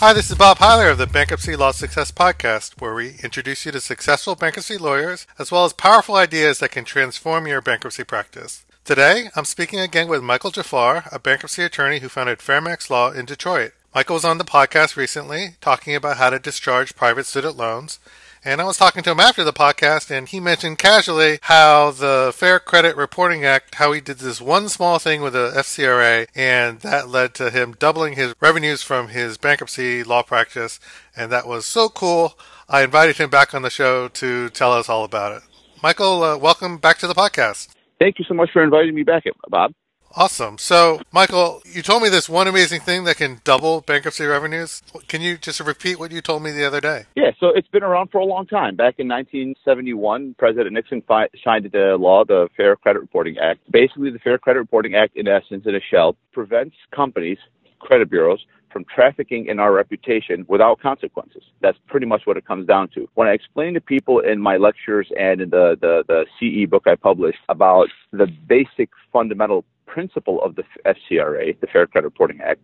Hi, this is Bob Heiler of the Bankruptcy Law Success Podcast, where we introduce you to successful bankruptcy lawyers as well as powerful ideas that can transform your bankruptcy practice. Today, I'm speaking again with Michael Jaafar, a bankruptcy attorney who founded Fairmax Law in Detroit. Michael was on the podcast recently talking about how to discharge private student loans. And I was talking to him after the podcast, and he mentioned casually how the Fair Credit Reporting Act, how he did this one small thing with the FCRA, and that led to him doubling his revenues from his bankruptcy law practice. And that was so cool. I invited him back on the show to tell us all about it. Michael, uh, welcome back to the podcast. Thank you so much for inviting me back, Bob. Awesome. So, Michael, you told me this one amazing thing that can double bankruptcy revenues. Can you just repeat what you told me the other day? Yeah, so it's been around for a long time. Back in 1971, President Nixon fi- signed into law the Fair Credit Reporting Act. Basically, the Fair Credit Reporting Act, in essence, in a shell, prevents companies, credit bureaus, from trafficking in our reputation without consequences. That's pretty much what it comes down to. When I explain to people in my lectures and in the, the, the CE book I published about the basic fundamental principle of the FCRA, the Fair Credit Reporting Act,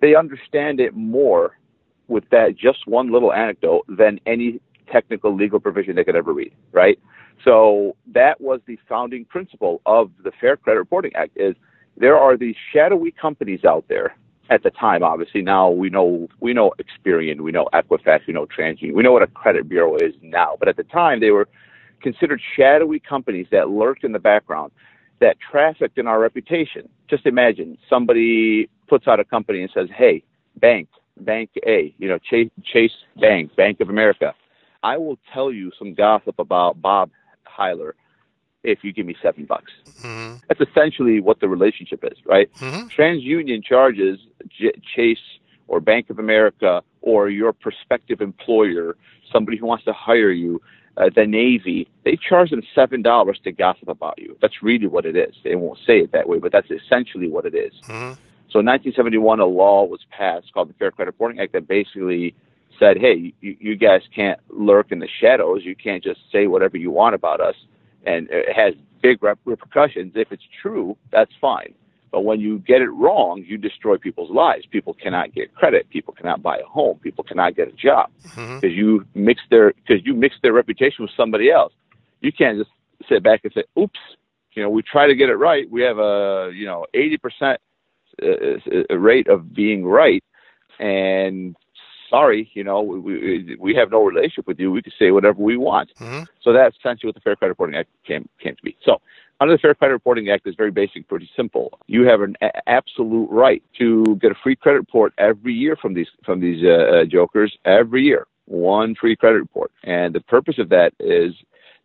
they understand it more with that just one little anecdote than any technical legal provision they could ever read, right? So that was the founding principle of the Fair Credit Reporting Act is there are these shadowy companies out there at the time, obviously now we know we know Experian, we know Equifax, we know TransUnion, we know what a credit bureau is now. But at the time, they were considered shadowy companies that lurked in the background, that trafficked in our reputation. Just imagine somebody puts out a company and says, "Hey, bank, Bank A, you know, Chase, Chase Bank, Bank of America, I will tell you some gossip about Bob Heiler." if you give me seven bucks. Mm-hmm. That's essentially what the relationship is, right? Mm-hmm. TransUnion charges J- Chase or Bank of America or your prospective employer, somebody who wants to hire you, uh, the Navy, they charge them seven dollars to gossip about you. That's really what it is. They won't say it that way, but that's essentially what it is. Mm-hmm. So in 1971, a law was passed called the Fair Credit Reporting Act that basically said, hey, you, you guys can't lurk in the shadows. You can't just say whatever you want about us and it has big repercussions. If it's true, that's fine. But when you get it wrong, you destroy people's lives. People cannot get credit. People cannot buy a home. People cannot get a job because mm-hmm. you mix their because you mix their reputation with somebody else. You can't just sit back and say, "Oops, you know, we try to get it right. We have a you know eighty percent uh, rate of being right, and sorry, you know, we, we have no relationship with you. We can say whatever we want. Mm-hmm. So that's essentially what the Fair Credit Reporting Act came, came to be. So under the Fair Credit Reporting Act is very basic, pretty simple. You have an a- absolute right to get a free credit report every year from these from these uh, uh, jokers every year, one free credit report. And the purpose of that is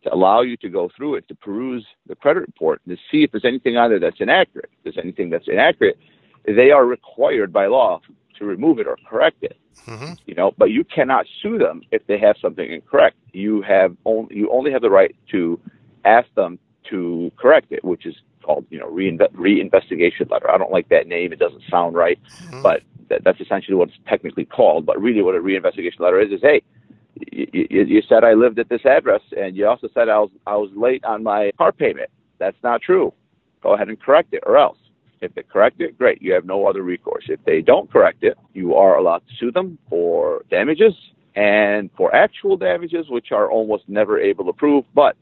to allow you to go through it, to peruse the credit report, and to see if there's anything on there that's inaccurate. If there's anything that's inaccurate, they are required by law to remove it or correct it. Mm-hmm. You know, but you cannot sue them if they have something incorrect. You have only you only have the right to ask them to correct it, which is called you know reinve- reinvestigation letter. I don't like that name; it doesn't sound right, mm-hmm. but that, that's essentially what it's technically called. But really, what a reinvestigation letter is is hey. You, you, you said I lived at this address, and you also said I was I was late on my car payment. That's not true. Go ahead and correct it, or else. If they correct it, great. You have no other recourse. If they don't correct it, you are allowed to sue them for damages and for actual damages, which are almost never able to prove. But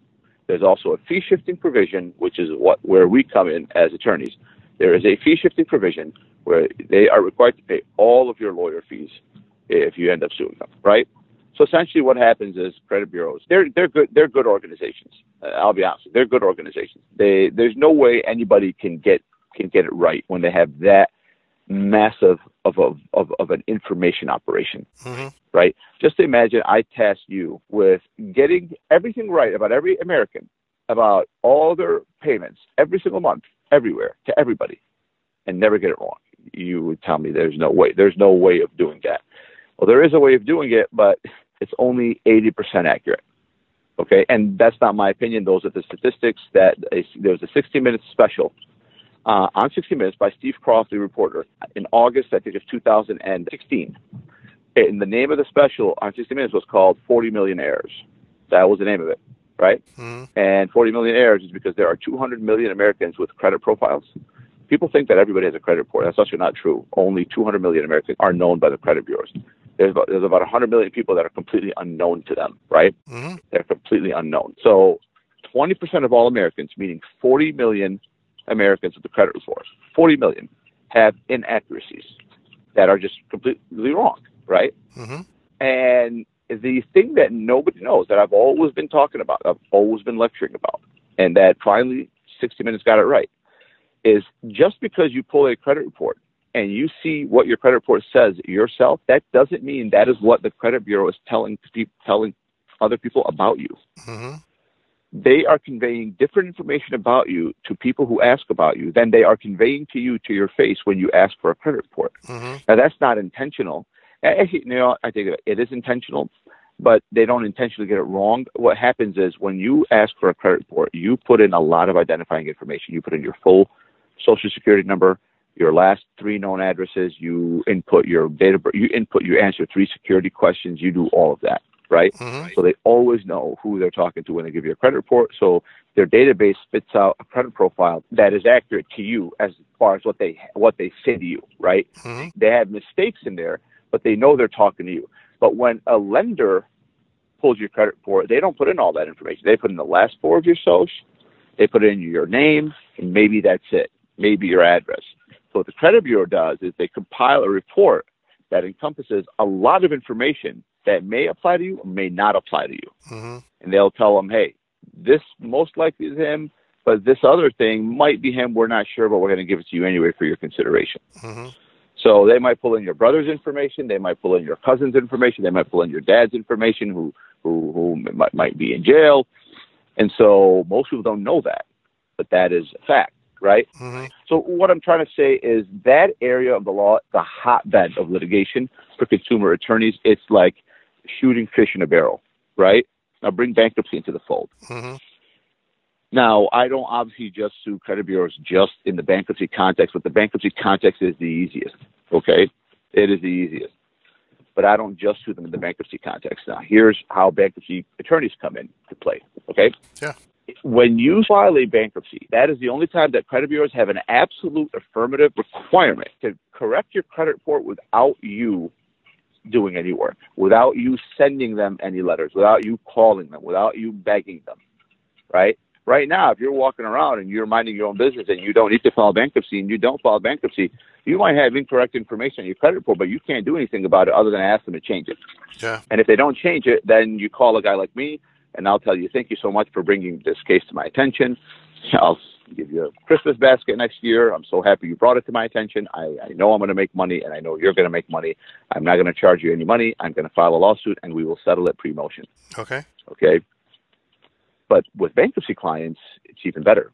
there's also a fee shifting provision, which is what where we come in as attorneys. There is a fee shifting provision where they are required to pay all of your lawyer fees if you end up suing them, right? So essentially, what happens is credit bureaus they're they're good they're good organizations. Uh, I'll be honest, they're good organizations. They there's no way anybody can get can get it right when they have that massive of of, of, of an information operation, mm-hmm. right? Just imagine I task you with getting everything right about every American, about all their payments every single month, everywhere to everybody, and never get it wrong. You would tell me there's no way. There's no way of doing that. Well, there is a way of doing it, but it's only 80% accurate. Okay, and that's not my opinion. Those are the statistics that a, there was a 60 minute special uh, on 60 Minutes by Steve Kroft, the reporter, in August, I think, of 2016. And the name of the special on 60 Minutes was called 40 Millionaires. That was the name of it, right? Mm-hmm. And 40 Millionaires is because there are 200 million Americans with credit profiles. People think that everybody has a credit report. That's actually not true. Only 200 million Americans are known by the credit bureaus. there's about, there's about 100 million people that are completely unknown to them, right? Mm-hmm. They're completely unknown. So 20% of all Americans, meaning 40 million Americans with the credit report, 40 million have inaccuracies that are just completely wrong, right? Mm-hmm. And the thing that nobody knows that I've always been talking about, I've always been lecturing about, and that finally 60 Minutes got it right, is just because you pull a credit report and you see what your credit report says yourself, that doesn't mean that is what the credit bureau is telling telling other people about you. Mm-hmm. They are conveying different information about you to people who ask about you than they are conveying to you to your face when you ask for a credit report. Mm-hmm. Now that's not intentional. Actually, you know, I think it is intentional, but they don't intentionally get it wrong. What happens is when you ask for a credit report, you put in a lot of identifying information. You put in your full social security number, your last three known addresses, you input your birth, you input, you answer three security questions, you do all of that, right? Mm-hmm. So they always know who they're talking to when they give you a credit report. So their database spits out a credit profile that is accurate to you as far as what they what they say to you, right? Mm-hmm. They have mistakes in there, but they know they're talking to you. But when a lender pulls your credit report, they don't put in all that information. They put in the last four of your social, they put in your name, and maybe that's it, maybe your address. So what the credit bureau does is they compile a report that encompasses a lot of information that may apply to you or may not apply to you. Mm-hmm. And they'll tell them, hey, this most likely is him, but this other thing might be him. We're not sure, but we're going to give it to you anyway for your consideration. Mm-hmm. So they might pull in your brother's information, they might pull in your cousin's information, they might pull in your dad's information, who who who might, might be in jail, and so most people don't know that, but that is a fact, right? Mm-hmm. So what I'm trying to say is that area of the law, the hotbed of litigation for consumer attorneys, it's like shooting fish in a barrel, right? Now bring bankruptcy into the fold. Mm-hmm. Now, I don't obviously just sue credit bureaus just in the bankruptcy context, but the bankruptcy context is the easiest. Okay, it is the easiest. But I don't just sue them in the bankruptcy context. Now, here's how bankruptcy attorneys come in to play. Okay. Yeah. When you file a bankruptcy, that is the only time that credit bureaus have an absolute affirmative requirement to correct your credit report without you doing any work, without you sending them any letters, without you calling them, without you begging them, right? Right now, if you're walking around and you're minding your own business and you don't need to file bankruptcy and you don't file bankruptcy, you might have incorrect information on your credit report, but you can't do anything about it other than ask them to change it. Yeah. And if they don't change it, then you call a guy like me and I'll tell you, thank you so much for bringing this case to my attention. I'll give you a Christmas basket next year. I'm so happy you brought it to my attention. I, I know I'm going to make money and I know you're going to make money. I'm not going to charge you any money. I'm going to file a lawsuit and we will settle it pre motion. Okay. Okay. But with bankruptcy clients, it's even better.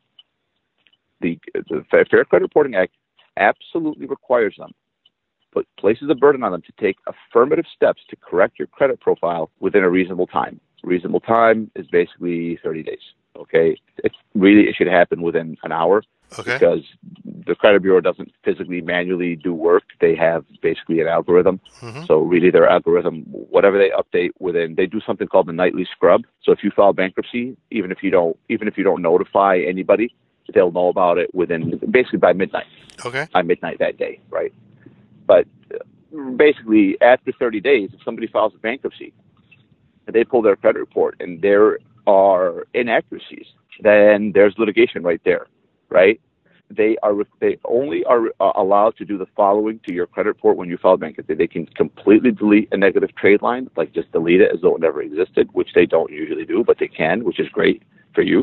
The, the Fair Credit Reporting Act absolutely requires them, but places a burden on them to take affirmative steps to correct your credit profile within a reasonable time. Reasonable time is basically 30 days. Okay. It's really, it should happen within an hour Okay. because the credit bureau doesn't physically manually do work. They have basically an algorithm. Mm-hmm. So really their algorithm, whatever they update within, they do something called the nightly scrub. So if you file bankruptcy, even if you don't, even if you don't notify anybody, they'll know about it within basically by midnight, Okay. by midnight that day, right? But uh, basically after 30 days, if somebody files a bankruptcy and they pull their credit report and there are inaccuracies, then there's litigation right there, right? They are they only are uh, allowed to do the following to your credit report when you file bankruptcy. They can completely delete a negative trade line, like just delete it as though it never existed, which they don't usually do, but they can, which is great for you.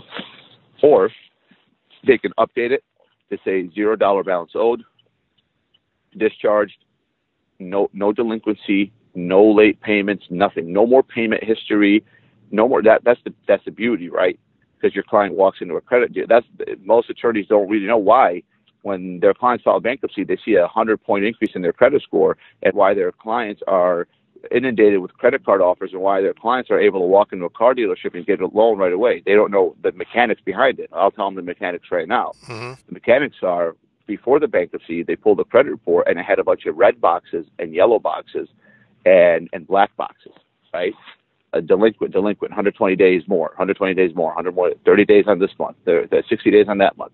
Or they can update it to say zero dollar balance owed, discharged, no no delinquency, no late payments, nothing, no more payment history, no more. That that's the that's the beauty, right? Because your client walks into a credit deal. That's most attorneys don't really know why. When their clients file bankruptcy, they see a hundred point increase in their credit score, and why their clients are inundated with credit card offers, and why their clients are able to walk into a car dealership and get a loan right away. They don't know the mechanics behind it. I'll tell them the mechanics right now. Mm-hmm. The mechanics are before the bankruptcy, they pulled the credit report and it had a bunch of red boxes and yellow boxes and and black boxes, right? A delinquent, delinquent, 120 days more, 120 days more, 100 more, 30 days on this month, the, the 60 days on that month.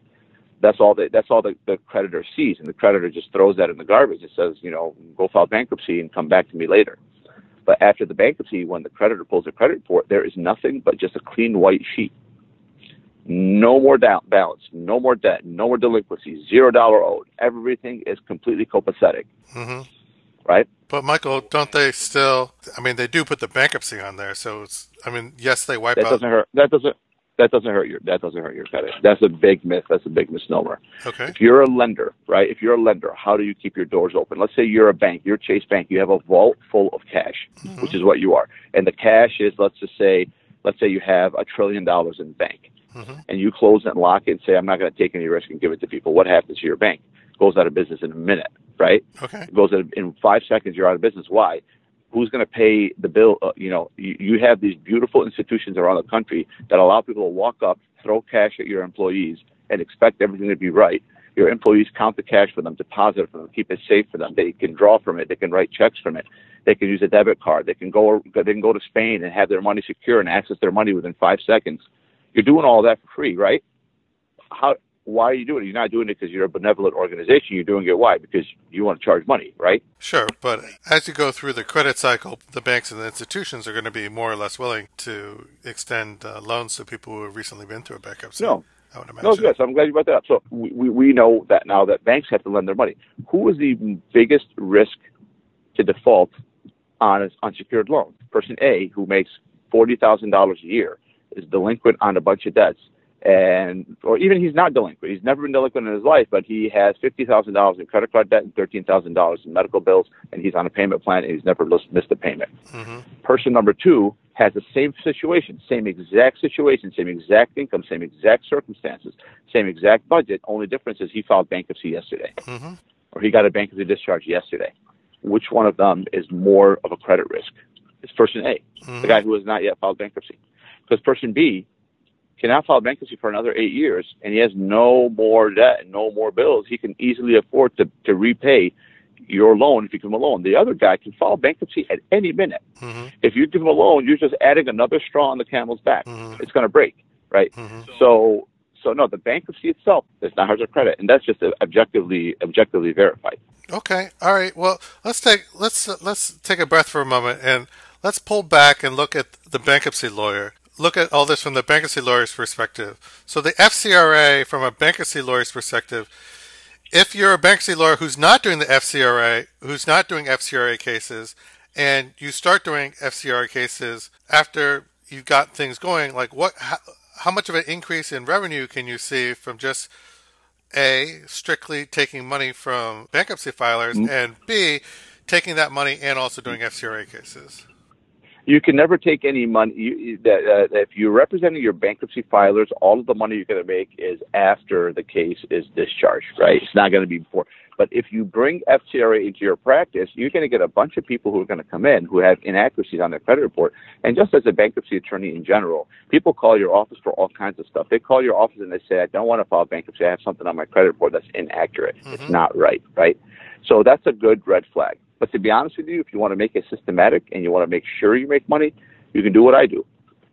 That's all. The, that's all the, the creditor sees, and the creditor just throws that in the garbage. It says, you know, go file bankruptcy and come back to me later. But after the bankruptcy, when the creditor pulls a credit report, there is nothing but just a clean white sheet. No more down balance, no more debt, no more delinquency, zero dollar owed. Everything is completely copacetic. hmm Right? But Michael, don't they still? I mean, they do put the bankruptcy on there, so it's. I mean, yes, they wipe That out. doesn't hurt. That doesn't. That doesn't hurt your. That doesn't hurt your credit. That's a big myth. That's a big misnomer. Okay. If you're a lender, right? If you're a lender, how do you keep your doors open? Let's say you're a bank, you're Chase Bank, you have a vault full of cash, which is what you are. And the cash is, let's just say, let's say you have a trillion dollars in the bank, Mhm. and you close it and lock it and say, I'm not going to take any risk and give it to people. What happens to your bank? Goes out of business in a minute, right? Okay. It goes of, in five seconds. You're out of business. Why? Who's going to pay the bill? Uh, you know, you, you have these beautiful institutions around the country that allow people to walk up, throw cash at your employees, and expect everything to be right. Your employees count the cash for them, deposit it for them, keep it safe for them. They can draw from it. They can write checks from it. They can use a debit card. They can go. They can go to Spain and have their money secure and access their money within five seconds. You're doing all that for free, right? How? Why are you doing it? You're not doing it because you're a benevolent organization. You're doing it why? Because you want to charge money, right? Sure, but as you go through the credit cycle, the banks and the institutions are going to be more or less willing to extend uh, loans to people who have recently been through a bankruptcy. No, I would imagine. No. So I'm glad you brought that up. So we, we, know that now that banks have to lend their money. Who is the biggest risk to default on an unsecured loan? Person A, who makes forty thousand dollars a year, is delinquent on a bunch of debts, and or even he's not delinquent. He's never been delinquent in his life, but he has fifty thousand dollars in credit card debt and thirteen thousand dollars in medical bills, and he's on a payment plan and he's never missed a payment hmm person number two has the same situation, same exact situation, same exact income, same exact circumstances, same exact budget. Only difference is he filed bankruptcy yesterday, hmm or he got a bankruptcy discharge yesterday. Which one of them is more of a credit risk? It's person A, hmm the guy who has not yet filed bankruptcy, because person B cannot file bankruptcy for another eight years, and he has no more debt, and no more bills. He can easily afford to to repay your loan if you give him a loan. The other guy can file bankruptcy at any minute. hmm If you give him a loan, you're just adding another straw on the camel's back. Mhm. It's going to break, right? hmm So, so no, the bankruptcy itself is not hard to credit, and that's just objectively objectively verified. Okay. All right. Well, let's take let's let's take a breath for a moment and let's pull back and look at the bankruptcy lawyer. Look at all this from the bankruptcy lawyer's perspective. So the FCRA, from a bankruptcy lawyer's perspective, if you're a bankruptcy lawyer who's not doing the FCRA, who's not doing FCRA cases, and you start doing FCRA cases after you've got things going, like what, how, how much of an increase in revenue can you see from just a strictly taking money from bankruptcy filers, mm. and B taking that money and also doing FCRA cases? You can never take any money. You, that, uh, if you're representing your bankruptcy filers, all of the money you're going to make is after the case is discharged, right? It's not going to be before. But if you bring FCRA into your practice, you're going to get a bunch of people who are going to come in who have inaccuracies on their credit report. And just as a bankruptcy attorney in general, people call your office for all kinds of stuff. They call your office and they say, I don't want to file bankruptcy. I have something on my credit report that's inaccurate. It's not right, right? So that's a good red flag. But to be honest with you, if you want to make it systematic and you want to make sure you make money, you can do what I do,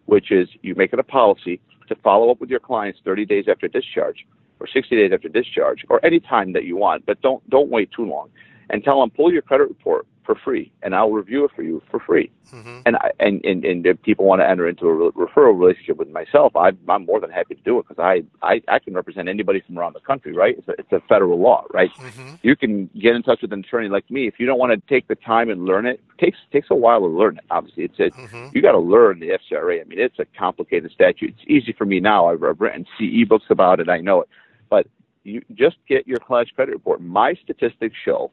which is you make it a policy to follow up with your clients 30 days after discharge or 60 days after discharge or any time that you want, but don't don't wait too long. And tell them pull your credit report for free, and I'll review it for you for free. hmm And I, and, and and if people want to enter into a re- referral relationship with myself, I, I'm more than happy to do it because I, I I can represent anybody from around the country, right? It's a, it's a federal law, right? hmm you can get in touch with an attorney like me if you don't want to take the time and learn it. it takes takes a while to learn it. Obviously, it's a, hmm you got to learn the FCRA. I mean, it's a complicated statute. It's easy for me now. I've, I've written CE books about it. I know it, but you just get your client's credit report. My statistics show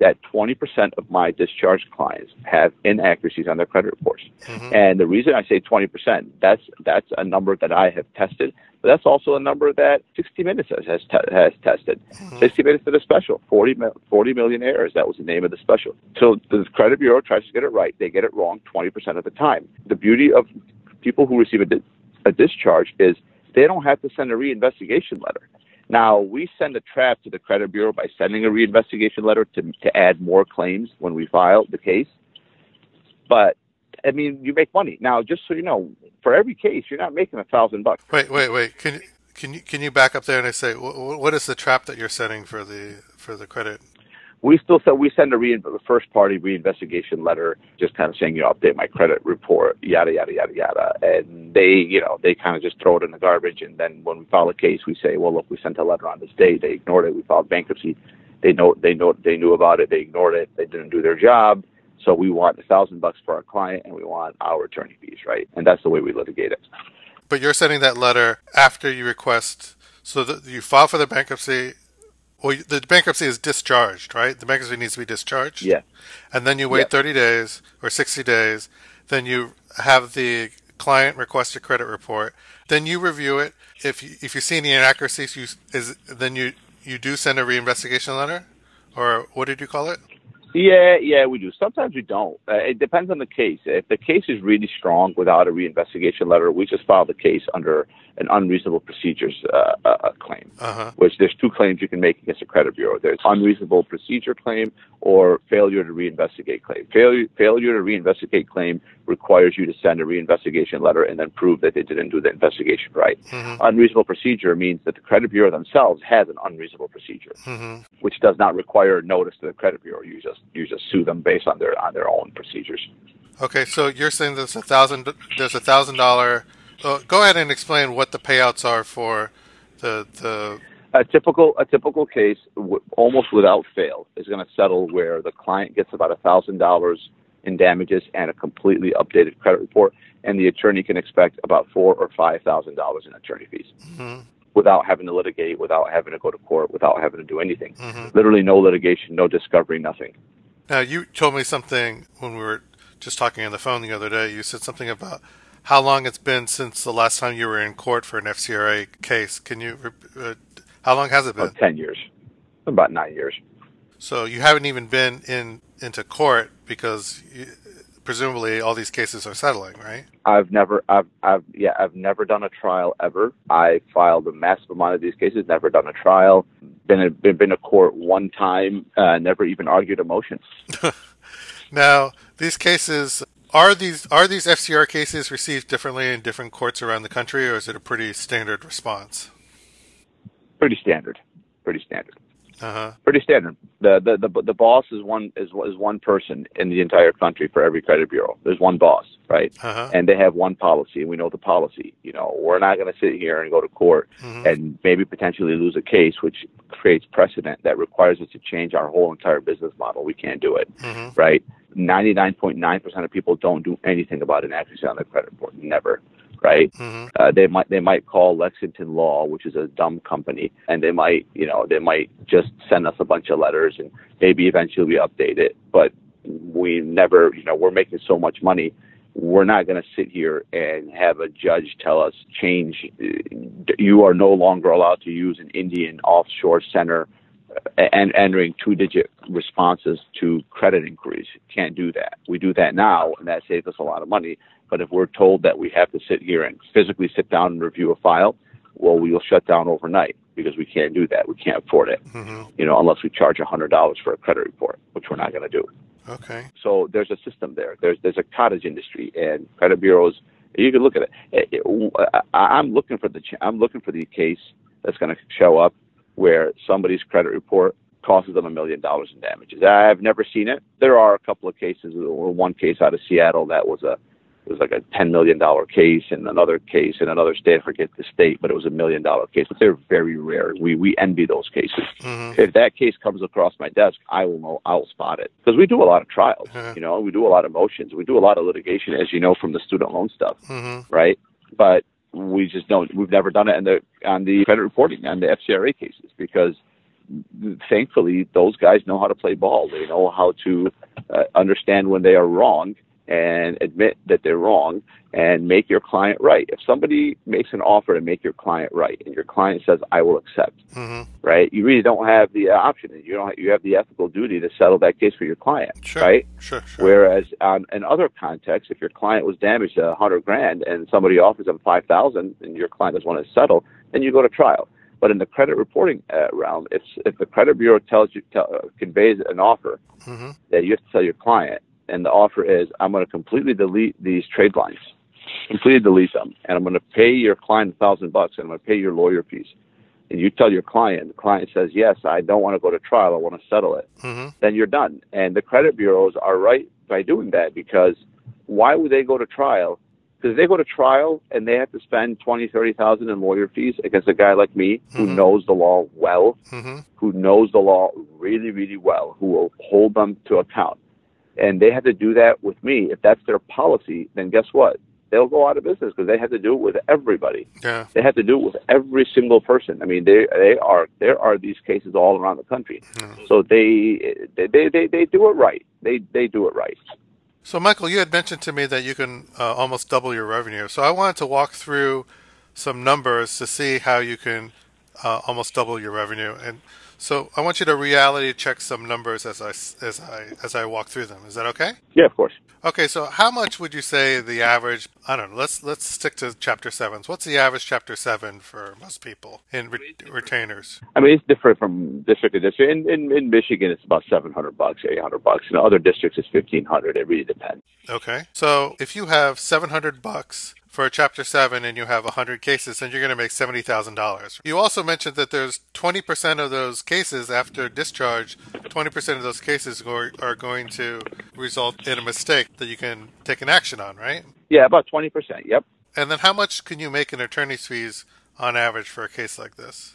that 20% of my discharged clients have inaccuracies on their credit reports. hmm And the reason I say 20%, that's that's a number that I have tested, but that's also a number that 60 Minutes has has, te- has tested. 60 Minutes did a special, 40, mil- 40 million errors. That was the name of the special. So the credit bureau tries to get it right. They get it wrong 20% of the time. The beauty of people who receive a, di- a discharge is they don't have to send a reinvestigation letter. Now, we send a trap to the credit bureau by sending a reinvestigation letter to, to add more claims when we file the case. But, I mean, you make money. Now, just so you know, for every case, you're not making a thousand bucks. Wait, wait, wait. Can you can you can you back up there and I say wh- wh- what is the trap that you're setting for the for the credit? We still send we send a re- first party reinvestigation letter, just kind of saying you know update my credit report, yada yada yada yada, and they you know they kind of just throw it in the garbage. And then when we file a case, we say, well look, we sent a letter on this date, they ignored it, we filed bankruptcy, they know they know they knew about it, they ignored it, they didn't do their job. So we want a thousand bucks for our client, and we want our attorney fees, right? And that's the way we litigate it. But you're sending that letter after you request, so that you file for the bankruptcy well, the bankruptcy is discharged, right? The bankruptcy needs to be discharged. Yeah. And then you wait 30 days or 60 days. Then you have the client request a credit report. Then you review it. If you, if you see any inaccuracies, you is then you you do send a reinvestigation letter, or what did you call it? Yeah, yeah, we do. Sometimes we don't. Uh, it depends on the case. If the case is really strong without a reinvestigation letter, we just file the case under an unreasonable procedures uh, uh, claim, uh-huh. which there's two claims you can make against a credit bureau. There's unreasonable procedure claim or failure to reinvestigate claim. Failure, failure to reinvestigate claim requires you to send a reinvestigation letter and then prove that they didn't do the investigation right. Mm-hmm. Unreasonable procedure means that the credit bureau themselves has an unreasonable procedure, mm-hmm. which does not require notice to the credit bureau. You just you just sue them based on their on their own procedures. Okay, so you're saying there's a thousand there's a thousand dollar. go ahead and explain what the payouts are for the the. A typical a typical case, w- almost without fail, is going to settle where the client gets about a thousand dollars in damages and a completely updated credit report, and the attorney can expect about four or five thousand dollars in attorney fees. Mm-hmm without having to litigate, without having to go to court, without having to do anything. Mm-hmm. Literally no litigation, no discovery, nothing. Now, you told me something when we were just talking on the phone the other day. You said something about how long it's been since the last time you were in court for an FCRA case. Can you, uh, how long has it been? About 10 years. About nine years. So you haven't even been in into court because you, presumably all these cases are settling, right? I've never, I've, I've, yeah, I've never done a trial ever. I filed a massive amount of these cases, never done a trial. Been a, been, been a court one time, uh, never even argued a motion. now, these cases are these are these FCR cases received differently in different courts around the country, or is it a pretty standard response? Pretty standard. Pretty standard. Uh-huh. Pretty standard. The, the the the boss is one is is one person in the entire country for every credit bureau. There's one boss, right? Uh-huh. And they have one policy, and we know the policy. You know, we're not going to sit here and go to court mm-hmm. and maybe potentially lose a case, which creates precedent that requires us to change our whole entire business model. We can't do it, mm-hmm. right? Ninety nine point nine percent of people don't do anything about inaccuracy on their credit report. Never right? Mm-hmm. Uh, they might they might call Lexington Law, which is a dumb company, and they might you know they might just send us a bunch of letters and maybe eventually we update it, but we never you know we're making so much money. We're not going to sit here and have a judge tell us change. You are no longer allowed to use an Indian offshore center and entering two digit responses to credit inquiries. Can't do that. We do that now, and that saves us a lot of money. But if we're told that we have to sit here and physically sit down and review a file, well, we will shut down overnight because we can't do that. We can't afford it, mm-hmm. you know, unless we charge a hundred dollars for a credit report, which we're not going to do. Okay. So there's a system there. There's there's a cottage industry, and credit bureaus. You can look at it. it, it I'm looking for the I'm looking for the case that's going to show up where somebody's credit report costs them a million dollars in damages. I've never seen it. There are a couple of cases, or one case out of Seattle that was a it was like a ten million dollar case, and another case in another state. I forget the state, but it was a million dollar case. But they're very rare. We we envy those cases. Mm-hmm. If that case comes across my desk, I will know. I will spot it because we do a lot of trials. Mm-hmm. You know, we do a lot of motions. We do a lot of litigation, as you know from the student loan stuff, mm-hmm. right? But we just don't. We've never done it on the on the credit reporting on the FCRA cases because thankfully those guys know how to play ball. They know how to uh, understand when they are wrong and admit that they're wrong and make your client right. If somebody makes an offer to make your client right and your client says, I will accept, mm-hmm. right? You really don't have the option. You don't, you have the ethical duty to settle that case for your client, sure. right? Sure, sure. Whereas on, in other contexts, if your client was damaged a hundred grand and somebody offers them 5,000 and your client doesn't want to settle, then you go to trial. But in the credit reporting uh, realm, if, if the credit bureau tells you, tell, uh, conveys an offer mm-hmm. that you have to tell your client, and the offer is I'm going to completely delete these trade lines, completely delete them, and I'm going to pay your client a thousand bucks, and I'm going to pay your lawyer fees. and you tell your client, the client says, yes, I don't want to go to trial, I want to settle it, hmm then you're done. And the credit bureaus are right by doing that because why would they go to trial? Because they go to trial and they have to spend twenty, thirty thousand in lawyer fees against a guy like me who Mhm. knows the law well, hmm who knows the law really, really well, who will hold them to account. And they have to do that with me. If that's their policy, then guess what? They'll go out of business because they have to do it with everybody. Yeah. They have to do it with every single person. I mean, they they are there are these cases all around the country. Mhm. So they they they they, they do it right. They they do it right. So, Michael, you had mentioned to me that you can uh, almost double your revenue. So, I wanted to walk through some numbers to see how you can uh, almost double your revenue. And so, I want you to reality check some numbers as I as I as I walk through them. Is that okay? Yeah, of course. Okay. So, how much would you say the average? I don't know. Let's let's stick to chapter sevens. What's the average chapter seven for most people in re- retainers? I mean, it's different from district to district. In in, in Michigan, it's about seven hundred bucks, eight hundred bucks. In other districts, it's fifteen hundred. It really depends. Okay. So if you have 700 bucks for a chapter 7 and you have 100 cases, then you're going to make $70,000. You also mentioned that there's 20% of those cases after discharge, 20% of those cases are, are going to result in a mistake that you can take an action on, right? Yeah, about twenty percent. Yep. And then how much can you make in attorney's fees on average for a case like this?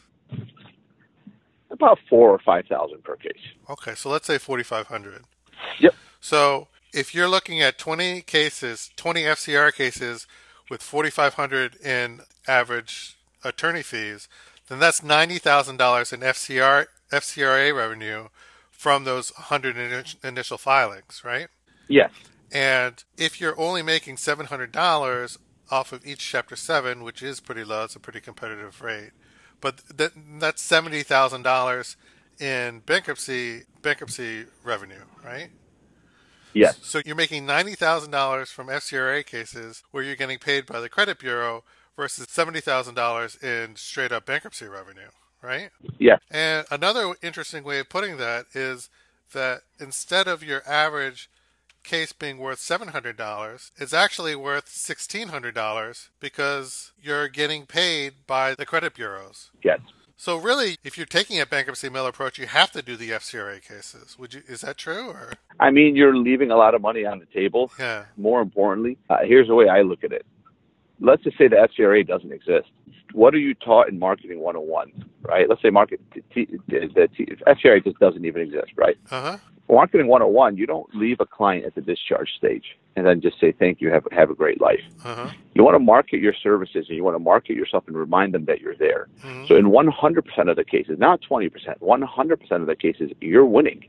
About four or five thousand per case. Okay, so let's say 4500. Yep. So if you're looking at 20 cases, 20 FCR cases with 4,500 in average attorney fees, then that's $90,000 in FCR FCRA revenue from those 100 ini- initial filings, right? Yes. And if you're only making $700 off of each Chapter 7, which is pretty low, it's a pretty competitive rate, but that, that's $70,000 in bankruptcy bankruptcy revenue, right? Yes. So you're making ninety thousand dollars from FCRA cases where you're getting paid by the credit bureau versus seventy thousand dollars in straight up bankruptcy revenue, right? Yes. And another interesting way of putting that is that instead of your average case being worth seven hundred dollars, it's actually worth sixteen hundred dollars because you're getting paid by the credit bureaus. Yes. So really, if you're taking a bankruptcy mill approach, you have to do the FCRA cases. Would you? Is that true? Or I mean, you're leaving a lot of money on the table. yeah, More importantly, uh, here's the way I look at it. Let's just say the FCRA doesn't exist. What are you taught in marketing 101, right? Let's say market t- t- the t- FCRA just doesn't even exist, right? uh huh, Marketing 101, you don't leave a client at the discharge stage and then just say thank you, have have a great life. uh huh. You want to market your services and you want to market yourself and remind them that you're there. hmm So in 100% of the cases, not 20%, 100% of the cases, you're winning.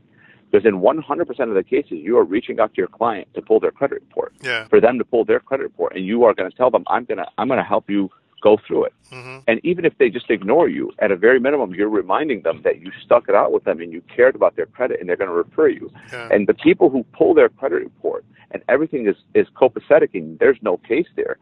Because in 100% of the cases, you are reaching out to your client to pull their credit report, Yeah. for them to pull their credit report, and you are going to tell them, "I'm going to, I'm going to help you go through it." hmm And even if they just ignore you, at a very minimum, you're reminding them that you stuck it out with them and you cared about their credit, and they're going to refer you. Yeah. And the people who pull their credit report and everything is is copacetic and there's no case there,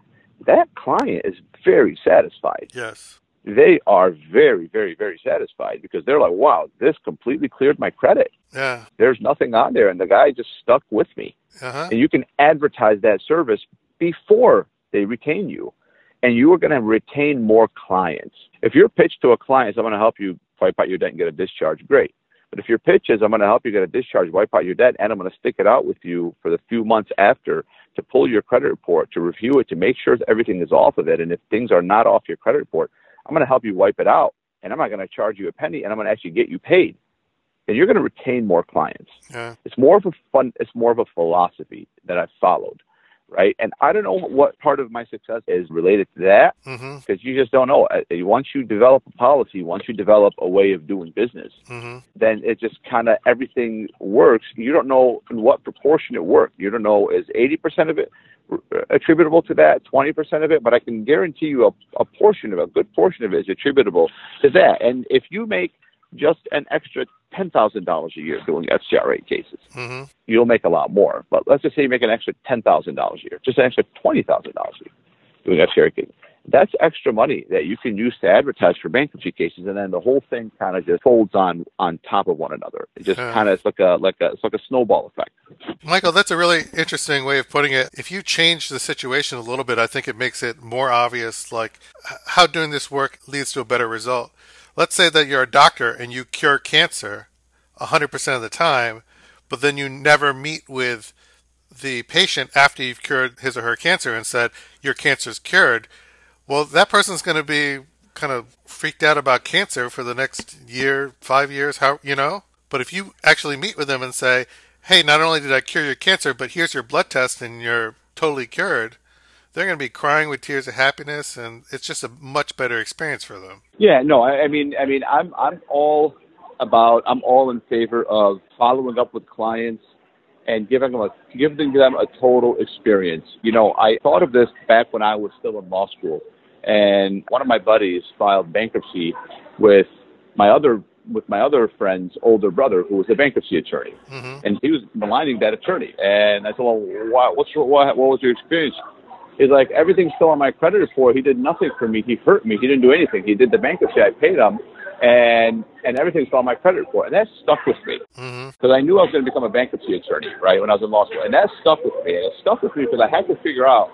that client is very satisfied yes. they are very, very, very satisfied because they're like, wow, this completely cleared my credit. Yeah. There's nothing on there. And the guy just stuck with me. Uh huh. And you can advertise that service before they retain you. And you are going to retain more clients. If your pitch to a client is, I'm going to help you wipe out your debt and get a discharge, great. But if your pitch is, I'm going to help you get a discharge, wipe out your debt, and I'm going to stick it out with you for the few months after to pull your credit report, to review it, to make sure that everything is off of it. And if things are not off your credit report, I'm going to help you wipe it out, and I'm not going to charge you a penny, and I'm going to actually get you paid. And you're going to retain more clients. Yeah. It's more of a fun. It's more of a philosophy that I've followed, right? And I don't know what part of my success is related to that because you just don't know. Uh, Once you develop a policy, once you develop a way of doing business, hmm then it just kind of everything works. You don't know in what proportion it worked. You don't know is 80% of it uh, attributable to that, 20% of it, but I can guarantee you a, a portion of it, a good portion of it is attributable to that. And if you make just an extra $10,000 a year doing FCRA cases, hmm you'll make a lot more. But let's just say you make an extra $10,000 a year, just an extra $20,000 a year doing FCRA cases. That's extra money that you can use to advertise for bankruptcy cases, and then the whole thing kind of just folds on on top of one another. It just kind of it's like a like a it's like a snowball effect. Michael, that's a really interesting way of putting it. If you change the situation a little bit, I think it makes it more obvious, like how doing this work leads to a better result. Let's say that you're a doctor and you cure cancer 100% of the time, but then you never meet with the patient after you've cured his or her cancer and said, Your cancer's cured. Well, that person's going to be kind of freaked out about cancer for the next year, five years, how, you know? But if you actually meet with them and say, Hey, not only did I cure your cancer, but here's your blood test and you're totally cured, they're going to be crying with tears of happiness, and it's just a much better experience for them. Yeah, no, I, I mean, I mean, I'm I'm all about, I'm all in favor of following up with clients and giving them a giving them a total experience. You know, I thought of this back when I was still in law school, and one of my buddies filed bankruptcy with my other with my other friend's older brother, who was a bankruptcy attorney, mm-hmm. and he was maligning that attorney. And I said, "Well, what, what's what, what was your experience?" He's like, "Everything's still on my credit report. He did nothing for me. He hurt me. He didn't do anything. He did the bankruptcy. I paid him." and and everything's on my credit report, and that stuck with me because mm-hmm. I knew I was going to become a bankruptcy attorney, right, when I was in law school, and that stuck with me, and it stuck with me because I had to figure out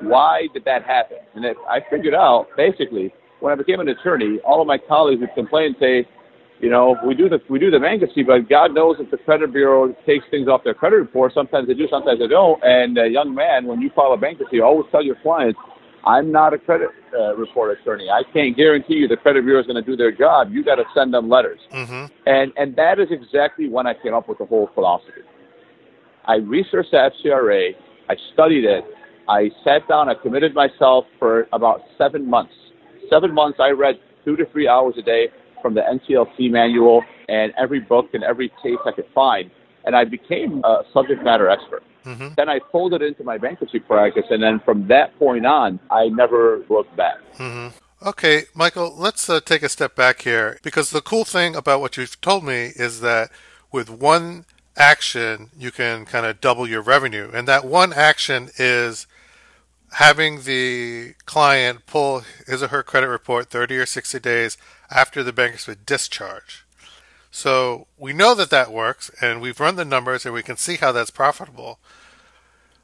why did that happen, and it, I figured out basically when I became an attorney, all of my colleagues would complain and say, you know, we do the we do the bankruptcy, but God knows if the credit bureau takes things off their credit report. Sometimes they do, sometimes they don't. And a young man, when you file a bankruptcy, always tell your clients, I'm not a credit uh, report attorney. I can't guarantee you the credit bureau is going to do their job. You got to send them letters. Mm-hmm. And and that is exactly when I came up with the whole philosophy. I researched the FCRA. I studied it. I sat down. I committed myself for about seven months. Seven months. I read two to three hours a day from the NCLC manual and every book and every case I could find, and I became a subject matter expert. Mm-hmm. Then I folded into my bankruptcy practice, and then from that point on, I never looked back. Mm-hmm. Okay, Michael, let's uh, take a step back here because the cool thing about what you've told me is that with one action, you can kind of double your revenue. And that one action is having the client pull his or her credit report 30 or 60 days after the bankruptcy discharge. So we know that that works, and we've run the numbers, and we can see how that's profitable.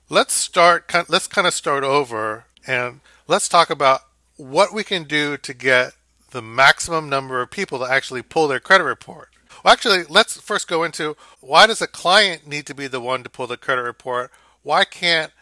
Let's start. Let's kind of start over, and let's talk about what we can do to get the maximum number of people to actually pull their credit report. Well, actually, let's first go into why does a client need to be the one to pull the credit report? Why can't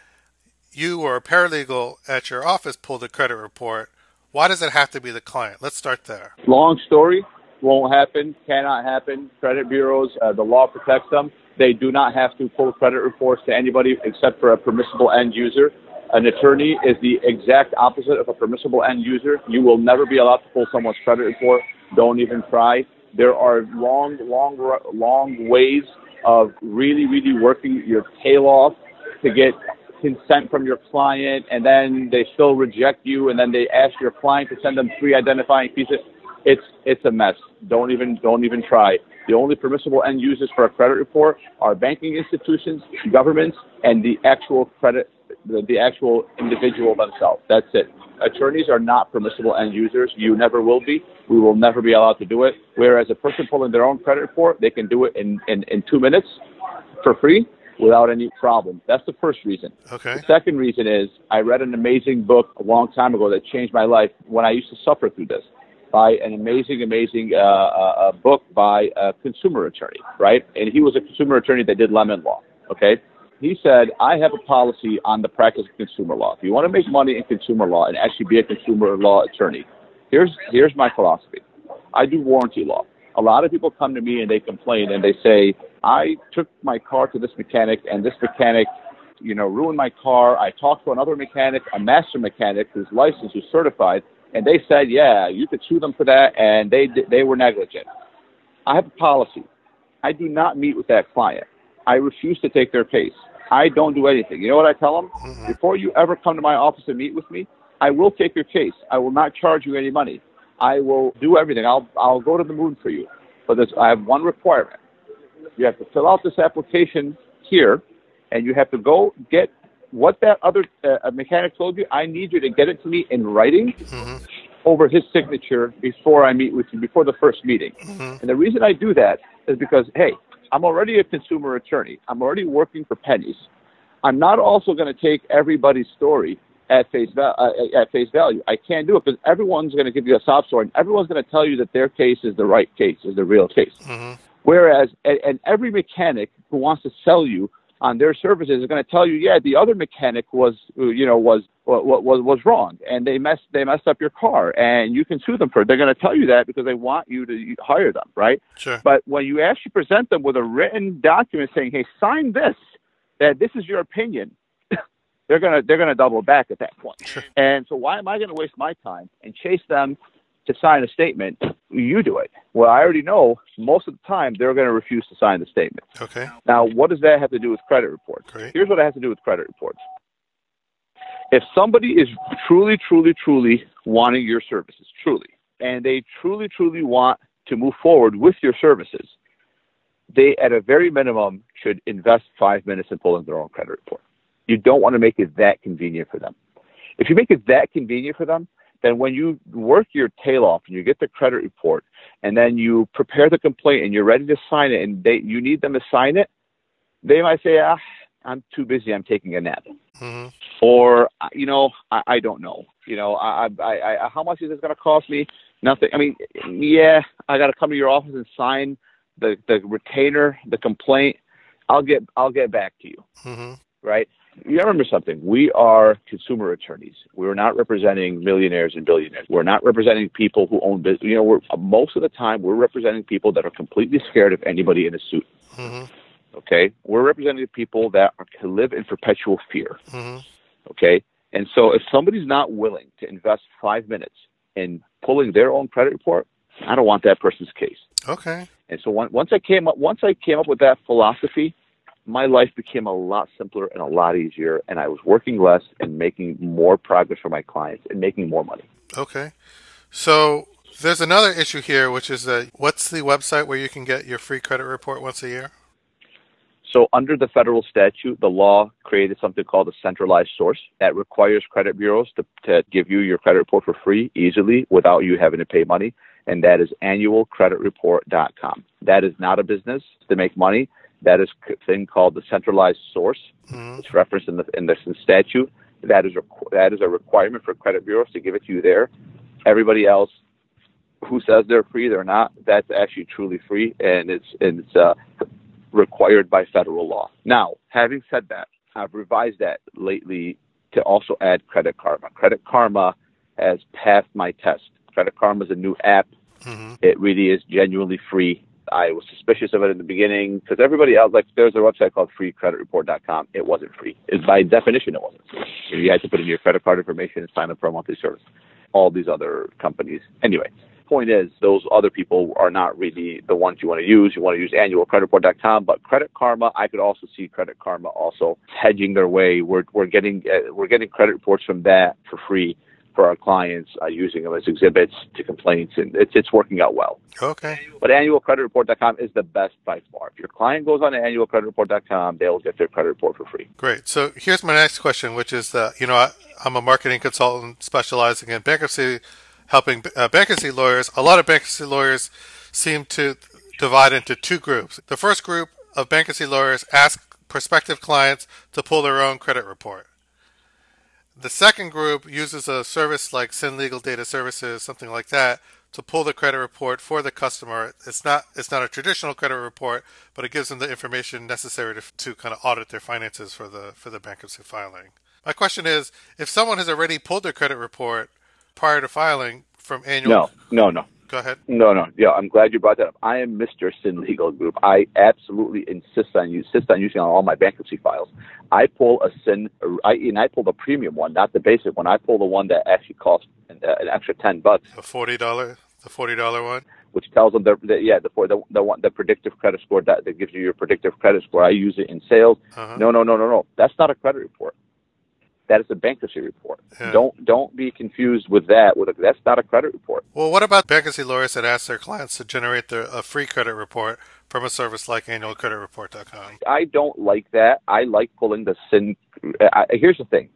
you or a paralegal at your office pull the credit report? Why does it have to be the client? Let's start there. Long story won't happen, cannot happen. Credit bureaus, uh, the law protects them. They do not have to pull credit reports to anybody except for a permissible end user. An attorney is the exact opposite of a permissible end user. You will never be allowed to pull someone's credit report. Don't even try. There are long, long, long ways of really, really working your tail off to get consent from your client, and then they still reject you, and then they ask your client to send them three identifying pieces it's it's a mess. Don't even don't even try. The only permissible end users for a credit report are banking institutions, governments, and the actual credit the, the actual individual themselves. That's it. Attorneys are not permissible end users. You never will be. We will never be allowed to do it. Whereas a person pulling their own credit report, they can do it in, in, in two minutes for free without any problem. That's the first reason. Okay. The second reason is I read an amazing book a long time ago that changed my life when I used to suffer through this by an amazing, amazing uh, uh, book by a consumer attorney, right? And he was a consumer attorney that did lemon law, okay? He said, I have a policy on the practice of consumer law. If you want to make money in consumer law and actually be a consumer law attorney, here's, here's my philosophy. I do warranty law. A lot of people come to me and they complain and they say, I took my car to this mechanic and this mechanic you know, ruined my car. I talked to another mechanic, a master mechanic who's licensed, who's certified, and they said, yeah, you could sue them for that, and they they were negligent. I have a policy. I do not meet with that client. I refuse to take their case. I don't do anything. You know what I tell them? Mm-hmm. Before you ever come to my office and meet with me, I will take your case. I will not charge you any money. I will do everything. I'll I'll go to the moon for you. But I have one requirement. You have to fill out this application here, and you have to go get what that other uh, mechanic told you, I need you to get it to me in writing mm-hmm. over his signature before I meet with you, before the first meeting. Mm-hmm. And the reason I do that is because, hey, I'm already a consumer attorney. I'm already working for pennies. I'm not also going to take everybody's story at face val- uh, at face value. I can't do it because everyone's going to give you a sob story, and everyone's going to tell you that their case is the right case, is the real case. Mm-hmm. Whereas, and, and every mechanic who wants to sell you on their services is going to tell you, yeah, the other mechanic was, you know, was was was, was wrong, and they messed they messed up your car, and you can sue them for it. They're going to tell you that because they want you to hire them, right? Sure. But when you actually present them with a written document saying, hey, sign this, that this is your opinion, they're gonna they're gonna double back at that point. Sure. And so why am I going to waste my time and chase them to sign a statement? You do it. Well, I already know most of the time they're going to refuse to sign the statement. Okay. Now, what does that have to do with credit reports? Great. Here's what it has to do with credit reports. If somebody is truly, truly, truly wanting your services, truly, and they truly, truly want to move forward with your services, they, at a very minimum, should invest five minutes in pulling their own credit report. You don't want to make it that convenient for them. If you make it that convenient for them, then when you work your tail off and you get the credit report and then you prepare the complaint and you're ready to sign it and they, you need them to sign it, they might say, ah, I'm too busy. I'm taking a nap. Mm-hmm. Or, you know, I, I don't know. You know, I, I, I, how much is this going to cost me? Nothing. I mean, yeah, I got to come to your office and sign the, the retainer, the complaint. I'll get, I'll get back to you. Mm-hmm. Right. You remember something. We are consumer attorneys. We're not representing millionaires and billionaires. We're not representing people who own business. You know, we're, most of the time we're representing people that are completely scared of anybody in a suit. Mm-hmm. Okay, we're representing people that are, can live in perpetual fear. Mm-hmm. Okay, and so if somebody's not willing to invest five minutes in pulling their own credit report, I don't want that person's case. Okay. And so once I came up, once I came up with that philosophy, my life became a lot simpler and a lot easier, and I was working less and making more progress for my clients and making more money. Okay. So there's another issue here, which is that what's the website where you can get your free credit report once a year? So, under the federal statute, the law created something called a centralized source that requires credit bureaus to, to give you your credit report for free easily without you having to pay money, and that is annualcreditreport.com. That is not a business to make money. That is a thing called the centralized source. Mm-hmm. It's referenced in the in the statute. That is a, that is a requirement for credit bureaus to give it to you there. Everybody else who says they're free, they're not. That's actually truly free, and it's and it's uh, required by federal law. Now, having said that, I've revised that lately to also add Credit Karma. Credit Karma has passed my test. Credit Karma is a new app. Mm-hmm. It really is genuinely free. I was suspicious of it in the beginning because everybody else, like, there's a website called freecreditreport.com. It wasn't free. It, by definition, it wasn't. You had to put in your credit card information and sign up for a monthly service. All these other companies. Anyway, point is, those other people are not really the ones you want to use. You want to use annualcreditreport.com, but Credit Karma, I could also see Credit Karma also hedging their way. We're we're getting uh, we're getting credit reports from that for free for our clients, uh, using them as exhibits to complaints, and it's it's working out well. Okay. But annualcreditreport.com is the best by far. If your client goes on to annualcreditreport.com, they'll get their credit report for free. Great. So here's my next question, which is that you know I, I'm a marketing consultant specializing in bankruptcy, helping uh, bankruptcy lawyers. A lot of bankruptcy lawyers seem to divide into two groups. The first group of bankruptcy lawyers ask prospective clients to pull their own credit report. The second group uses a service like CIN Legal Data Services, something like that, to pull the credit report for the customer. It's not it's not a traditional credit report, but it gives them the information necessary to, to kind of audit their finances for the for the bankruptcy filing. My question is, if someone has already pulled their credit report prior to filing from annual, No, no, no. Go ahead. No, no. Yeah, I'm glad you brought that up. I am Mr. CIN Legal Group. I absolutely insist on you insist on using on all my bankruptcy files. I pull a CIN, I, and I pull the premium one, not the basic one. I pull the one that actually costs an, uh, an extra ten bucks, The forty dollar, the forty dollar one. which tells them the, the yeah the the the one the predictive credit score that, that gives you your predictive credit score. I use it in sales. Uh-huh. No, no, no, no, no. That's not a credit report. That is a bankruptcy report. Yeah. Don't don't be confused with that. With a, that's not a credit report. Well, what about bankruptcy lawyers that ask their clients to generate their, a free credit report from a service like annualcreditreport.com? I don't like that. I like pulling the CIN. I, here's the thing: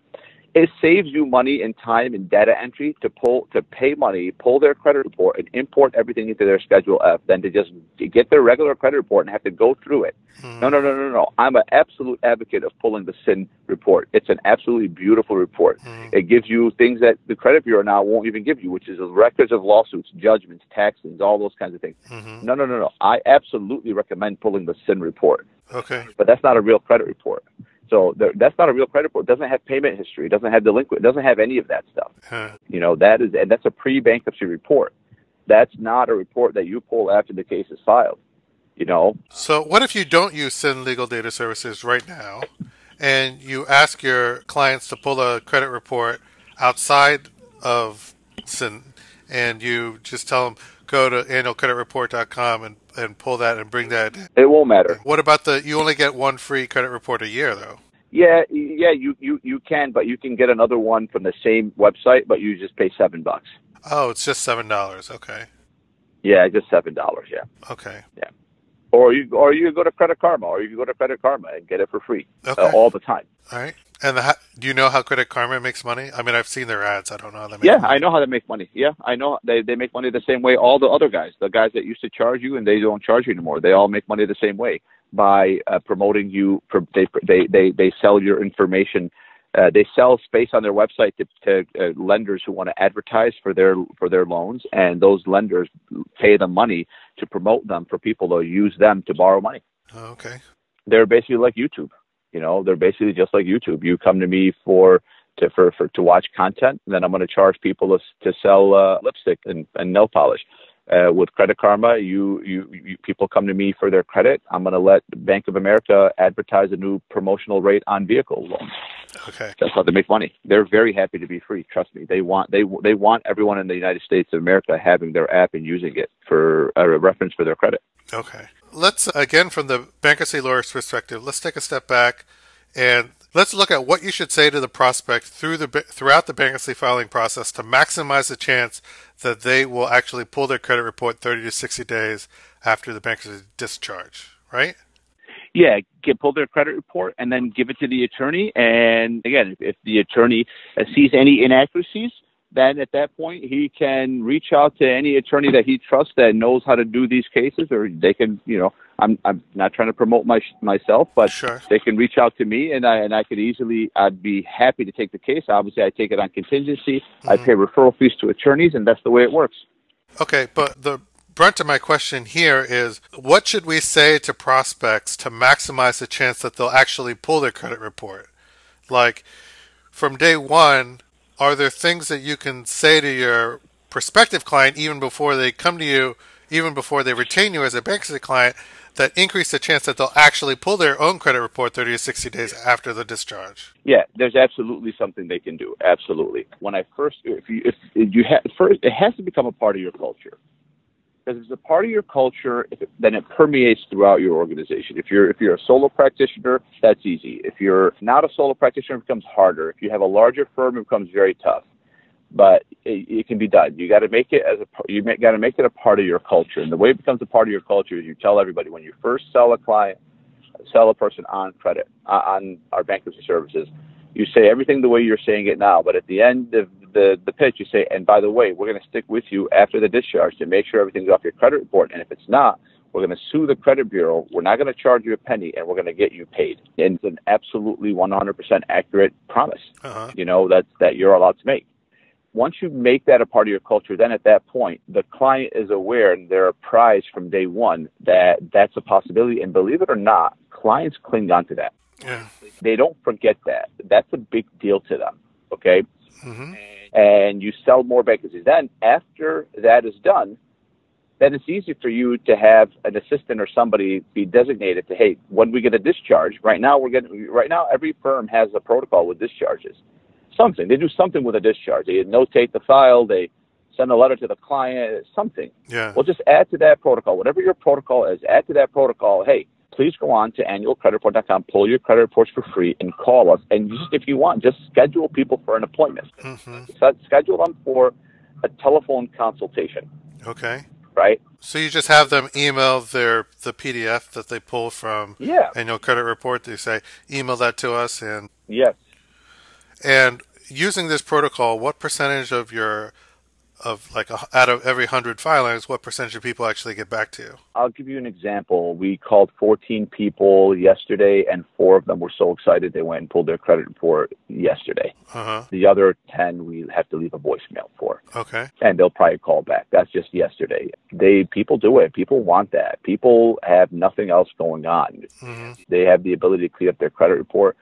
it saves you money and time and data entry to pull to pay money, pull their credit report, and import everything into their Schedule F than to just get their regular credit report and have to go through it. Mm. No, no, no, no, no. I'm an absolute advocate of pulling the CIN report. It's an absolutely beautiful report. Mm. It gives you things that the credit bureau now won't even give you, which is records of lawsuits, judgments, taxes, all those kinds of things. Mm-hmm. No, no, no, no. I absolutely recommend pulling the CIN report. Okay. But that's not a real credit report. So that's not a real credit report. It doesn't have payment history. It doesn't have delinquent. It doesn't have any of that stuff. Huh. You know that is and that's a pre-bankruptcy report. That's not a report that you pull after the case is filed. You know. So what if you don't use CIN Legal Data Services right now, and you ask your clients to pull a credit report outside of CIN, and you just tell them go to annualcreditreport.com and and pull that and bring that. It won't matter. What about the? You only get one free credit report a year, though. Yeah, yeah, you you you can, but you can get another one from the same website, but you just pay seven bucks. Oh, it's just seven dollars. Okay. Yeah, just seven dollars. Yeah. Okay. Yeah. Or you or you go to Credit Karma, or you go to Credit Karma and get it for free uh, okay. uh, all the time. All right. And the, do you know how Credit Karma makes money? I mean, I've seen their ads. I don't know how they make. Yeah, money. I know how they make money. Yeah, I know they they make money the same way all the other guys, the guys that used to charge you and they don't charge you anymore. They all make money the same way by uh, promoting you. They they they they sell your information. Uh, they sell space on their website to, to uh, lenders who want to advertise for their for their loans, and those lenders pay them money to promote them for people to use them to borrow money. Oh, okay. They're basically like YouTube. You know, they're basically just like YouTube. You come to me for to for, for to watch content, and then I'm going to charge people to, to sell uh, lipstick and, and nail polish. Uh, with Credit Karma, you, you, you people come to me for their credit. I'm going to let Bank of America advertise a new promotional rate on vehicle loans. Okay, that's how they make money. They're very happy to be free. Trust me. They want they they want everyone in the United States of America having their app and using it for a reference for their credit. Okay, let's again from the bankruptcy lawyer's perspective. Let's take a step back and let's look at what you should say to the prospect through the throughout the bankruptcy filing process to maximize the chance that they will actually pull their credit report 30 to 60 days after the bankruptcy discharge, right? Yeah, get pull their credit report and then give it to the attorney. And again, if, if the attorney sees any inaccuracies, then at that point he can reach out to any attorney that he trusts that knows how to do these cases, or they can, you know, I'm I'm not trying to promote my myself, but sure. they can reach out to me, and I and I could easily, I'd be happy to take the case. Obviously, I take it on contingency. Mm-hmm. I pay referral fees to attorneys, and that's the way it works. Okay, but the brunt of my question here is what should we say to prospects to maximize the chance that they'll actually pull their credit report? Like from day one, are there things that you can say to your prospective client even before they come to you, even before they retain you as a bankruptcy client, that increase the chance that they'll actually pull their own credit report 30 to 60 days after the discharge? Yeah, there's absolutely something they can do. Absolutely. When I first, if you, if you have, first, it has to become a part of your culture because if it's a part of your culture, it, then it permeates throughout your organization. If you're if you're a solo practitioner, that's easy. If you're not a solo practitioner, it becomes harder. If you have a larger firm, it becomes very tough. But it, it can be done. You got to make it as a you got to make it a part of your culture. And the way it becomes a part of your culture is you tell everybody when you first sell a client, sell a person on credit on our bankruptcy services. You say everything the way you're saying it now, but at the end of the, the pitch, you say, and by the way, we're going to stick with you after the discharge to make sure everything's off your credit report. And if it's not, we're going to sue the credit bureau. We're not going to charge you a penny, and we're going to get you paid. And it's an absolutely 100% accurate promise, uh-huh. you know, that, that you're allowed to make. Once you make that a part of your culture, then at that point, the client is aware and they're apprised from day one that that's a possibility. And believe it or not, clients cling on to that. Yeah. They don't forget that. That's a big deal to them. Okay. Mm-hmm and you sell more vacancies. Then, after that is done, then it's easy for you to have an assistant or somebody be designated to, hey, when we get a discharge, right now we're getting, right now every firm has a protocol with discharges. Something they do something with a discharge. They notate the file. They send a letter to the client. Something. Yeah. Well, just add to that protocol. Whatever your protocol is, add to that protocol. Hey, please go on to annualcreditreport.com, pull your credit reports for free, and call us. And just, if you want, just schedule people for an appointment. Mm-hmm. schedule them for a telephone consultation. Okay. Right. So you just have them email their the PDF that they pull from yeah. annual credit report. They say email that to us, and yes. And using this protocol, what percentage of your of like a, out of every hundred filings, what percentage of people actually get back to you? I'll give you an example. We called 14 people yesterday, and four of them were so excited they went and pulled their credit report yesterday. Uh-huh. The other 10 we have to leave a voicemail for, Okay. and they'll probably call back. That's just yesterday. They people do it. People want that. People have nothing else going on. hmm They have the ability to clean up their credit report.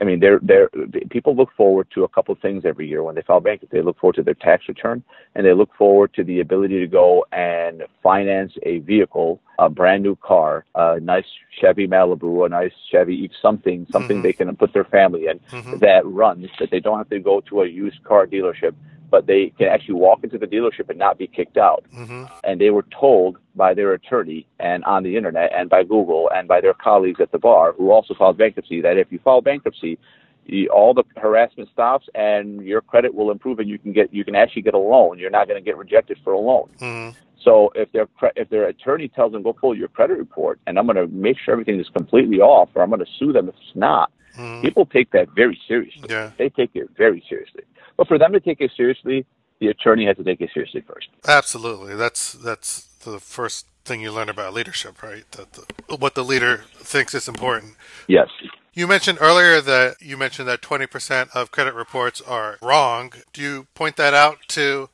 I mean, they're, they're, people look forward to a couple of things every year when they file bankruptcy. They look forward to their tax return, and they look forward to the ability to go and finance a vehicle, a brand new car, a nice Chevy Malibu, a nice Chevy something, something Mhm. they can put their family in hmm that runs that they don't have to go to a used car dealership, but they can actually walk into the dealership and not be kicked out hmm and they were told by their attorney and on the internet and by Google and by their colleagues at the bar who also filed bankruptcy that if you file bankruptcy, you, all the harassment stops and your credit will improve and you can get you can actually get a loan. You're not going to get rejected for a loan. hmm So if their if their attorney tells them go pull your credit report and I'm going to make sure everything is completely off or I'm going to sue them if it's not, hmm people take that very seriously. Yeah. They take it very seriously. But for them to take it seriously, the attorney has to take it seriously first. Absolutely. That's that's the first thing you learn about leadership, right? That the, what the leader thinks is important. Yes. You mentioned earlier that you mentioned that 20% of credit reports are wrong. Do you point that out to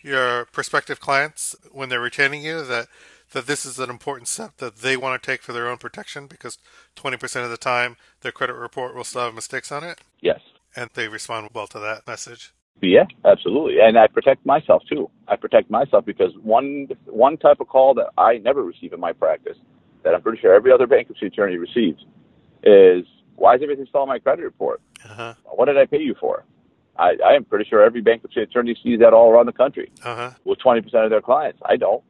your prospective clients when they're retaining you that that this is an important step that they want to take for their own protection because 20% of the time their credit report will still have mistakes on it Yes. And they respond well to that message. Yeah, absolutely. And I protect myself too. I protect myself because one one type of call that I never receive in my practice, that I'm pretty sure every other bankruptcy attorney receives, is why is everything still on my credit report? Uh-huh. What did I pay you for? I, I am pretty sure every bankruptcy attorney sees that all around the country Uh-huh. with 20% of their clients. I don't.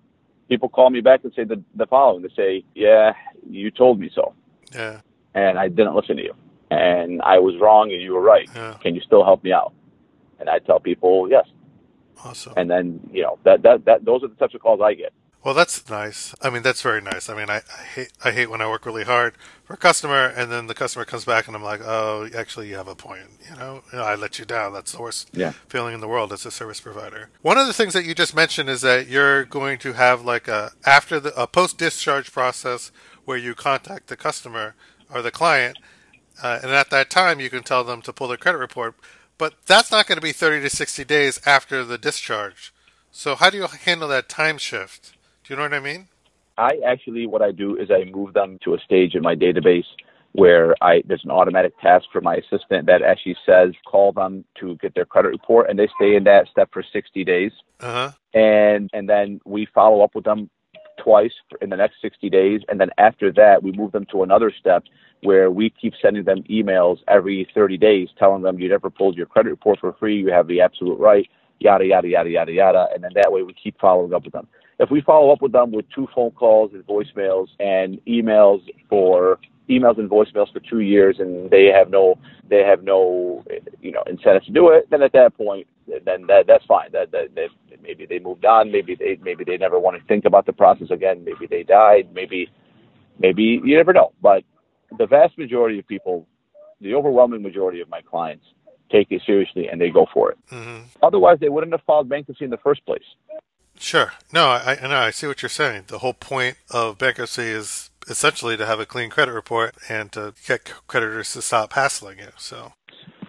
People call me back and say the, the following. They say, yeah, you told me so, Yeah. and I didn't listen to you. And I was wrong and you were right. Yeah. Can you still help me out? And I tell people, yes. Awesome. and then you know that that that those are the types of calls I get. Well, that's nice. I mean, that's very nice. I mean, I, I hate I hate when I work really hard for a customer and then the customer comes back and I'm like, oh, actually, you have a point. You know, You know, I let you down. That's the worst Yeah. feeling in the world as a service provider. One of the things that you just mentioned is that you're going to have like a after the a post discharge process where you contact the customer or the client, uh, and at that time you can tell them to pull their credit report. But that's not going to be 30 to 60 days after the discharge. So how do you handle that time shift? Do you know what I mean? I actually what I do is I move them to a stage in my database where I there's an automatic task for my assistant that actually says call them to get their credit report, and they stay in that step for 60 days, Uh huh. and and then we follow up with them twice in the next 60 days, and then after that we move them to another step where we keep sending them emails every 30 days telling them you never pulled your credit report for free, you have the absolute right, yada yada yada yada yada, and then that way we keep following up with them. If we follow up with them with two phone calls and voicemails and emails for emails and voicemails for two years and they have no they have no you know incentive to do it, then at that point then that that's fine. That, that, that maybe they moved on, maybe they maybe they never want to think about the process again, maybe they died, maybe maybe you never know. But the vast majority of people, the overwhelming majority of my clients take it seriously and they go for it. Mm-hmm. Otherwise they wouldn't have filed bankruptcy in the first place. Sure. No, I, I know. I see what you're saying. The whole point of bankruptcy is essentially to have a clean credit report and to get creditors to stop hassling you. So,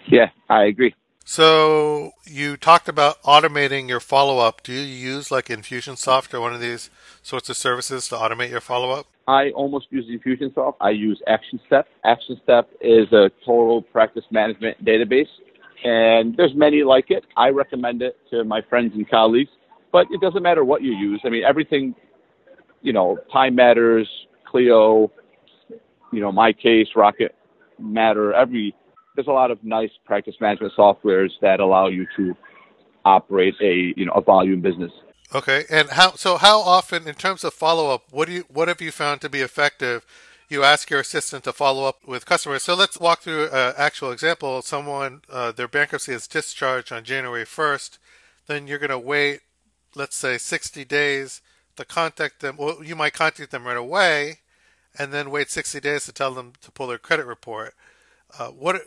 Yeah, I agree. so you talked about automating your follow up. Do you use like Infusionsoft or one of these sorts of services to automate your follow up? I almost use Infusionsoft. I use ActionStep. ActionStep is a total practice management database, and there's many like it. I recommend it to my friends and colleagues, but it doesn't matter what you use. I mean, everything, you know, Time Matters, Clio, you know, MyCase, Rocket Matter. Every there's a lot of nice practice management softwares that allow you to operate a you know a volume business. Okay. And how? So how often, in terms of follow up, what do you what have you found to be effective? You ask your assistant to follow up with customers. So let's walk through an actual example. Someone uh, their bankruptcy is discharged on January first. Then you're going to wait, let's say, 60 days to contact them. Well, you might contact them right away, and then wait 60 days to tell them to pull their credit report. Uh, what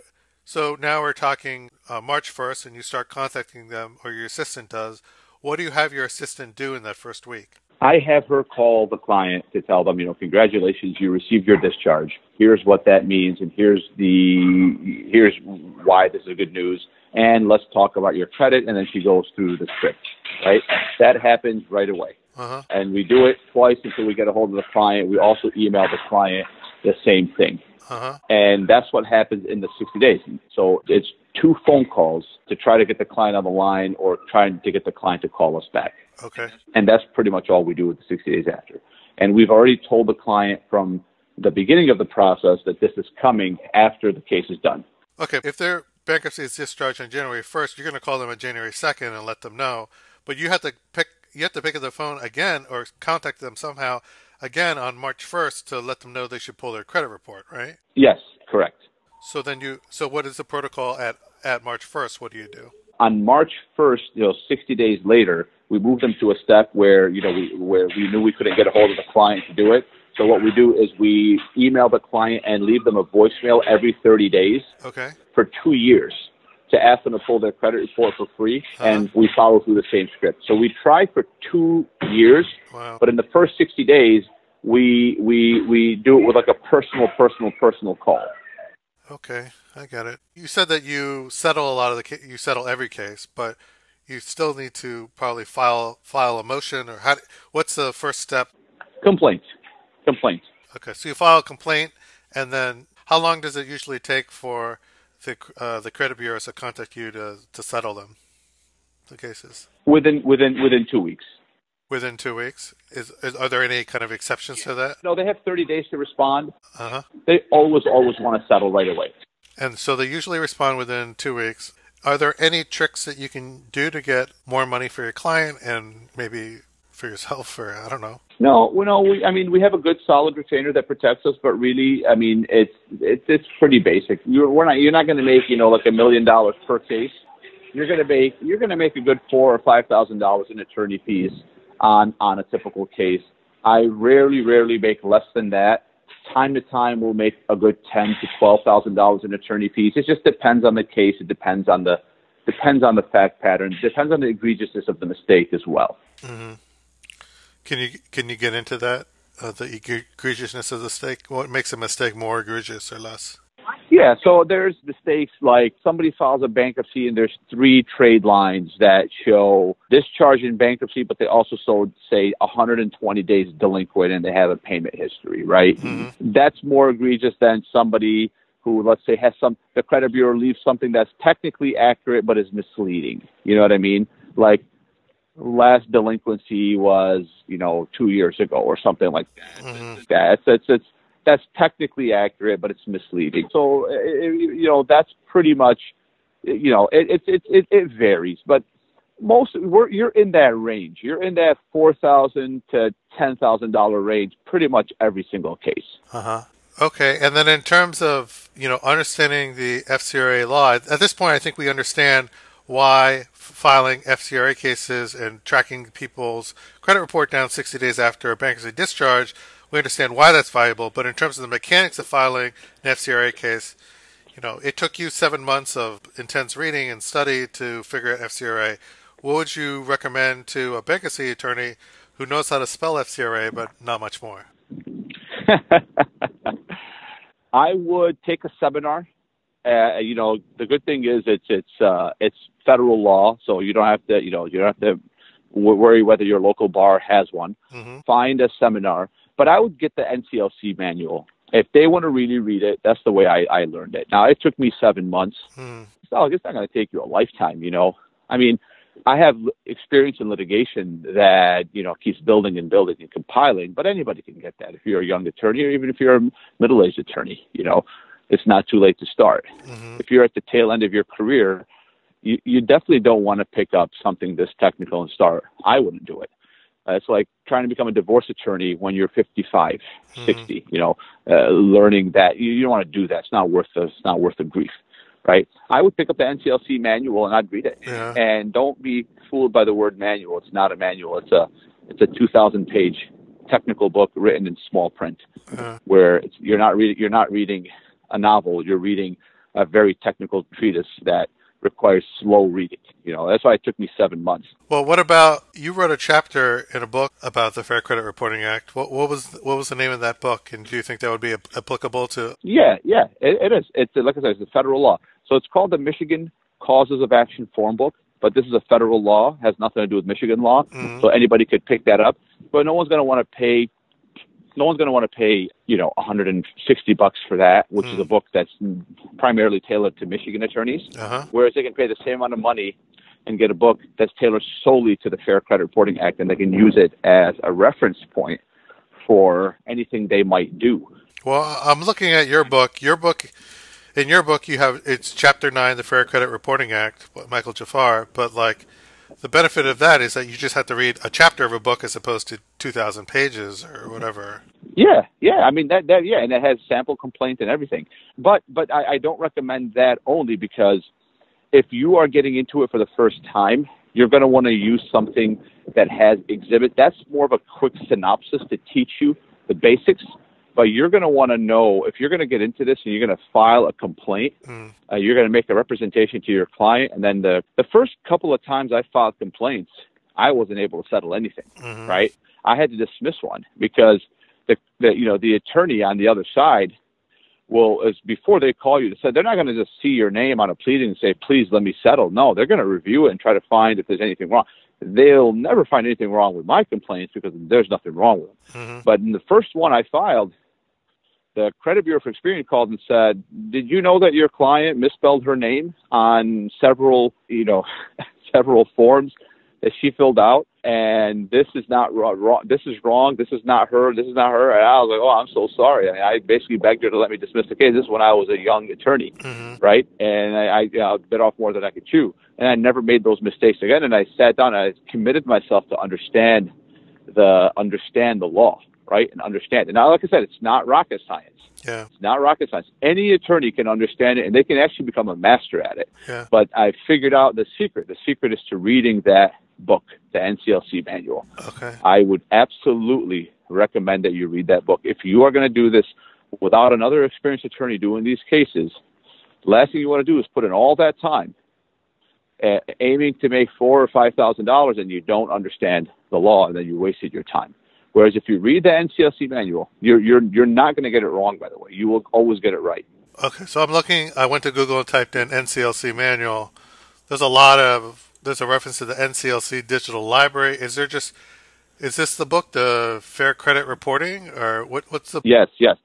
So now we're talking uh, March 1st, and you start contacting them, or your assistant does. What do you have your assistant do in that first week? I have her call the client to tell them, you know, congratulations, you received your discharge. Here's what that means, and here's the here's why this is good news. And let's talk about your credit. And then she goes through the script, right? That happens right away. Uh-huh. And we do it twice until we get a hold of the client. We also email the client the same thing. Uh-huh. And that's what happens in the 60 days. So it's two phone calls to try to get the client on the line or trying to get the client to call us back. Okay. And that's pretty much all we do with the 60 days after. And we've already told the client from the beginning of the process that this is coming after the case is done. Okay. If their bankruptcy is discharged on January 1st, you're going to call them on January 2nd and let them know. But you have to pick you have to pick up the phone again or contact them somehow again on March 1st to let them know they should pull their credit report, right? Yes, correct. So then you so what is the protocol at at March 1st? What do you do? On March 1st, you know, 60 days later, we moved them to a step where, you know, we, where we knew we couldn't get a hold of the client to do it. So what we do is we email the client and leave them a voicemail every 30 days Okay. for two years to ask them to pull their credit report for free, Uh-huh. and we follow through the same script. So we try for two years, Wow. but in the first 60 days, we we we do it with like a personal, personal, personal call. Okay, I get it. You said that you settle a lot of the ca- you settle every case, but you still need to probably file file a motion or how what's the first step? Complaint, complaint. Okay, so you file a complaint and then how long does it usually take for the uh, the credit bureaus to contact you to to settle them? The cases Within within within two weeks. within 2 weeks. Is, is are there any kind of exceptions to that? No, they have 30 days to respond. Uh-huh. They always always want to settle right away. And so they usually respond within 2 weeks. Are there any tricks that you can do to get more money for your client and maybe for yourself or I don't know? No, well, no. We, I mean, we have a good, solid retainer that protects us, but really, I mean, it's it's it's pretty basic. You're we're not you're not going to make you know like a million dollars per case. You're going to make you're going to make a good four or five thousand dollars in attorney fees on on a typical case. I rarely, rarely make less than that. Time to time, we'll make a good ten to twelve thousand dollars in attorney fees. It just depends on the case. It depends on the depends on the fact pattern. Depends on the egregiousness of the mistake as well. Mm-hmm. Can you can you get into that? Uh, the egregiousness of the mistake. What makes a mistake more egregious or less? Yeah, so there's mistakes like somebody files a bankruptcy and there's three trade lines that show discharge in bankruptcy, but they also sold, say, 120 days delinquent and they have a payment history, right? That's more egregious than somebody who, let's say, has some, the credit bureau leaves something that's technically accurate but is misleading. You know what I mean? Like, last delinquency was, you know, two years ago or something like that. That's, it's, it's, that's technically accurate, but it's misleading. So, uh, you know, that's pretty much, you know, it it it it, it varies, but most we're you're in that range. You're in that four thousand to ten thousand dollar range, pretty much every single case. Uh huh. Okay, and then in terms of you know understanding the FCRA law, at this point, I think we understand why filing FCRA cases and tracking people's credit report down 60 days after a bankruptcy discharge, we understand why that's valuable. But in terms of the mechanics of filing an FCRA case, you know, it took you seven months of intense reading and study to figure out FCRA. What would you recommend to a bankruptcy attorney who knows how to spell FCRA but not much more? I would take a seminar. Uh, you know, the good thing is it's it's uh, it's federal law, so you don't have to you know you don't have to w- worry whether your local bar has one. hmm Find a seminar, but I would get the NCLC manual if they want to really read it. That's the way I, I learned it. Now it took me seven months. hmm So it's not going to take you a lifetime. You know, I mean, I have experience in litigation that you know keeps building and building and compiling, but anybody can get that if you're a young attorney or even if you're a middle-aged attorney. You know, it's not too late to start. hmm If you're at the tail end of your career, you, you definitely don't want to pick up something this technical and start. I wouldn't do it. Uh, it's like trying to become a divorce attorney when you're 55, 60. You know, uh, learning that you, you don't want to do that. It's not worth the it's not worth the grief, right? I would pick up the NCLC manual and I'd read it. Yeah. And don't be fooled by the word manual. It's not a manual. It's a it's a 2,000 page technical book written in small print, Uh, where it's, you're not reading you're not reading a novel. You're reading a very technical treatise that requires slow reading. You know, that's why it took me seven months. Well, what about you wrote a chapter in a book about the Fair Credit Reporting Act? What, what was what was the name of that book, and do you think that would be applicable to? Yeah, yeah, it, it is. It's like I said, it's a federal law. So it's called the Michigan Causes of Action Form Book. But this is a federal law, has nothing to do with Michigan law. Mm-hmm. So anybody could pick that up. But no one's going to want to pay no one's going to want to pay, you know, 160 bucks for that, which mm. is a hmm. book that's primarily tailored to Michigan attorneys. Uh-huh. Whereas they can pay the same amount of money and get a book that's tailored solely to the Fair Credit Reporting Act, and they can use it as a reference point for anything they might do. Well, I'm looking at your book. Your book, in your book, you have it's Chapter Nine, the Fair Credit Reporting Act, Michael Jaafar. But like, the benefit of that is that you just have to read a chapter of a book as opposed to 2,000 pages or whatever. Yeah, yeah. I mean that that yeah, and it has sample complaints and everything. But but I, I don't recommend that only because if you are getting into it for the first time, you're going to want to use something that has exhibit. That's more of a quick synopsis to teach you the basics but you're going to want to know if you're going to get into this and you're going to file a complaint, mm. uh, you're going to make a representation to your client. And then the, the first couple of times I filed complaints, I wasn't able to settle anything, mm-hmm. right? I had to dismiss one because the, the, you know, the attorney on the other side will, is before they call you, they said they're not going to just see your name on a pleading and say, please let me settle. No, they're going to review it and try to find if there's anything wrong they'll never find anything wrong with my complaints because there's nothing wrong with them. Mm-hmm. But in the first one I filed, the credit bureau for Experian called and said, "Did you know that your client misspelled her name on several, you know, several forms that she filled out, and this is not wrong. This is wrong. This is not her. This is not her." And I was like, "Oh, I'm so sorry." I, I basically begged her to let me dismiss the case. This is when I was a young attorney, mm-hmm. right? And I, I you know, bit off more than I could chew, and I never made those mistakes again. And I sat down and I committed myself to understand the understand the law right, and understand it. Now, like I said, it's not rocket science. Yeah. It's not rocket science. Any attorney can understand it, and they can actually become a master at it. Yeah. But I figured out the secret. The secret is to reading that book, the NCLC manual. Okay. I would absolutely recommend that you read that book. If you are going to do this without another experienced attorney doing these cases, the last thing you want to do is put in all that time aiming to make four or five thousand dollars, and you don't understand the law, and then you wasted your time. Whereas if you read the NCLC manual, you're you're you're not going to get it wrong. By the way, you will always get it right. Okay, so I'm looking. I went to Google and typed in NCLC manual. There's a lot of there's a reference to the NCLC digital library. Is there just is this the book, the Fair Credit Reporting, or what? What's the? Yes, yes,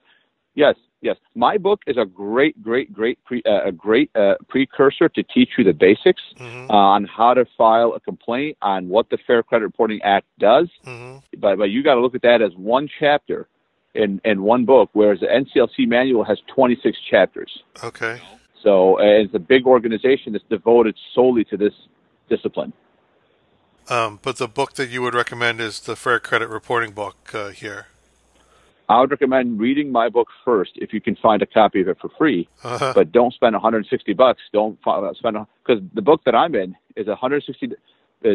yes. Yes, my book is a great, great, great, pre, uh, a great uh, precursor to teach you the basics mm-hmm. uh, on how to file a complaint, on what the Fair Credit Reporting Act does. Mm-hmm. But, but you got to look at that as one chapter in in one book, whereas the NCLC manual has 26 chapters. Okay. So it's a big organization that's devoted solely to this discipline. Um, but the book that you would recommend is the Fair Credit Reporting book uh, here. I would recommend reading my book first if you can find a copy of it for free. Uh-huh. But don't spend 160 bucks. Don't spend because the book that I'm in is a 160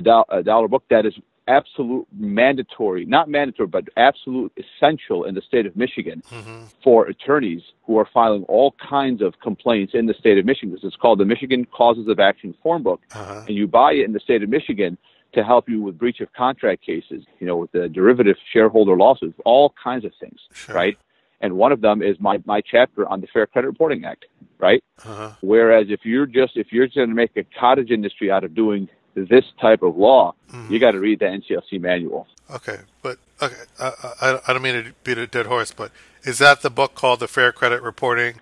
dollar book that is absolute mandatory, not mandatory, but absolute essential in the state of Michigan mm-hmm. for attorneys who are filing all kinds of complaints in the state of Michigan. It's called the Michigan Causes of Action Form Book, uh-huh. and you buy it in the state of Michigan to help you with breach of contract cases, you know, with the derivative shareholder lawsuits, all kinds of things, sure. right? And one of them is my, my chapter on the Fair Credit Reporting Act, right? Uh-huh. Whereas if you're just if you're going to make a cottage industry out of doing this type of law, mm-hmm. you got to read the NCLC manual. Okay, but okay, I, I, I don't mean to beat a dead horse, but is that the book called the Fair Credit Reporting?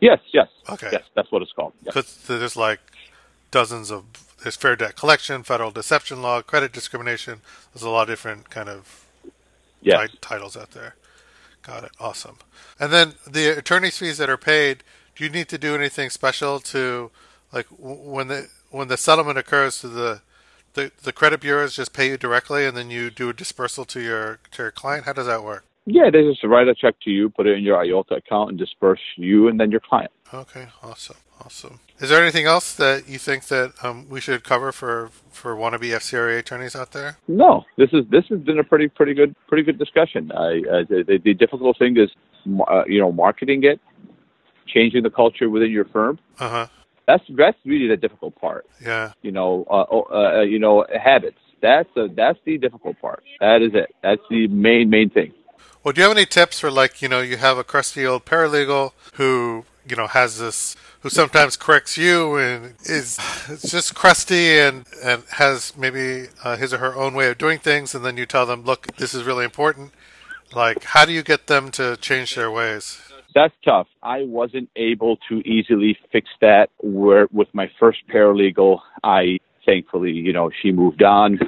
Yes, yes. Okay, yes, that's what it's called. Because yes. there's like dozens of there's fair debt collection, federal deception law, credit discrimination. There's a lot of different kind of yes. t- titles out there. Got it. Awesome. And then the attorney's fees that are paid. Do you need to do anything special to, like, when the when the settlement occurs to the the, the credit bureaus just pay you directly, and then you do a dispersal to your to your client? How does that work? Yeah, they just write a check to you, put it in your IOLTA account, and disperse you and then your client. Okay, awesome, awesome. Is there anything else that you think that um, we should cover for for wannabe FCRA attorneys out there? No, this is this has been a pretty pretty good pretty good discussion. I, uh, the, the difficult thing is, uh, you know, marketing it changing the culture within your firm. Uh huh. That's that's really the difficult part. Yeah. You know, uh, uh, you know, habits. That's the that's the difficult part. That is it. That's the main main thing. Well, do you have any tips for like you know you have a crusty old paralegal who you know has this who sometimes corrects you and is it's just crusty and and has maybe uh, his or her own way of doing things, and then you tell them, look, this is really important. Like, how do you get them to change their ways? That's tough. I wasn't able to easily fix that. Where with my first paralegal, I thankfully, you know, she moved on,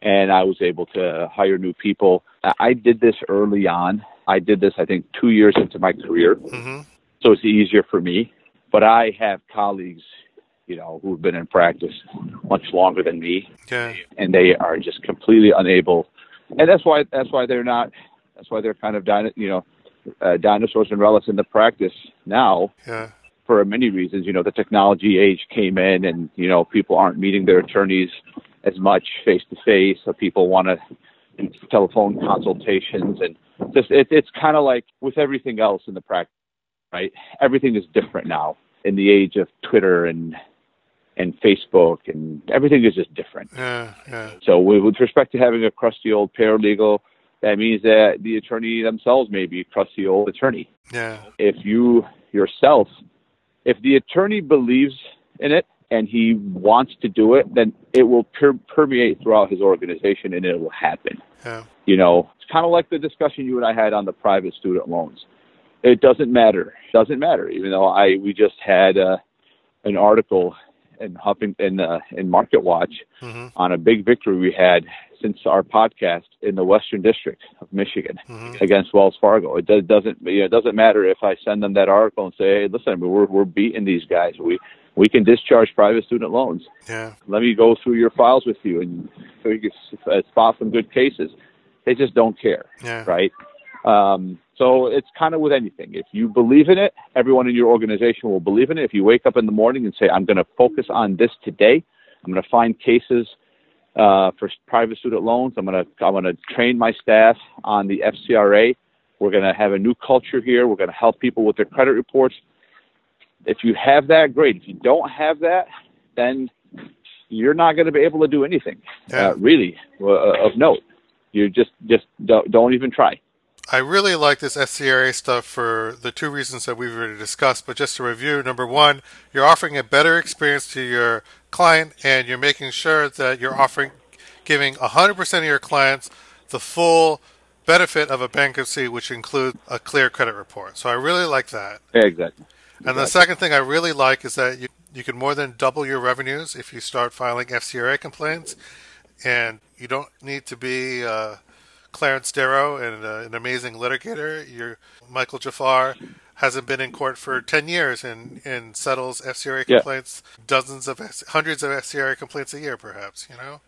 and I was able to hire new people. I did this early on. I did this, I think, two years into my career, hmm so it's easier for me. But I have colleagues, you know, who've been in practice much longer than me, Yeah. and they are just completely unable. And that's why that's why they're not. That's why they're kind of dino, you know, uh, dinosaurs and relics in the practice now Yeah. for many reasons. You know, the technology age came in, and you know, people aren't meeting their attorneys as much face to face. So people want to telephone consultations, and just it, it's kind of like with everything else in the practice, right? Everything is different now in the age of Twitter and and Facebook, and everything is just different. Yeah. Yeah. So with, with respect to having a crusty old paralegal, that means that the attorney themselves may be a crusty old attorney. Yeah. If you yourself, if the attorney believes in it and he wants to do it, then it will per- permeate throughout his organization and it will happen. Yeah. You know, it's kind of like the discussion you and I had on the private student loans. It doesn't matter. It doesn't matter. Even though I we just had uh, an article in Huffing in uh, in Market Watch hmm on a big victory we had since our podcast in the Western District of Michigan hmm against Wells Fargo. It does, doesn't you know, it doesn't matter if I send them that article and say, hey, listen, we're we're beating these guys. We we can discharge private student loans. Yeah. Let me go through your files with you and so you can uh, spot some good cases. They just don't care, Yeah. right? Um, so it's kind of with anything. If you believe in it, everyone in your organization will believe in it. If you wake up in the morning and say, I'm going to focus on this today, I'm going to find cases uh, for private student loans. I'm going to I'm going to train my staff on the FCRA. We're going to have a new culture here. We're going to help people with their credit reports. If you have that, great. If you don't have that, then you're not going to be able to do anything uh, really uh, of note. You just just don't, don't even try. I really like this FCRA stuff for the two reasons that we've already discussed. But just to review, number one, you're offering a better experience to your client, and you're making sure that you're offering, giving 100% of your clients the full benefit of a bankruptcy, which includes a clear credit report. So I really like that. Yeah, exactly. And the second thing I really like is that you you can more than double your revenues if you start filing FCRA complaints, and you don't need to be uh, Clarence Darrow and uh, an amazing litigator. Your Michael Jaafar hasn't been in court for ten years and, and settles FCRA Yeah. complaints, dozens of hundreds of FCRA complaints a year, perhaps. You know.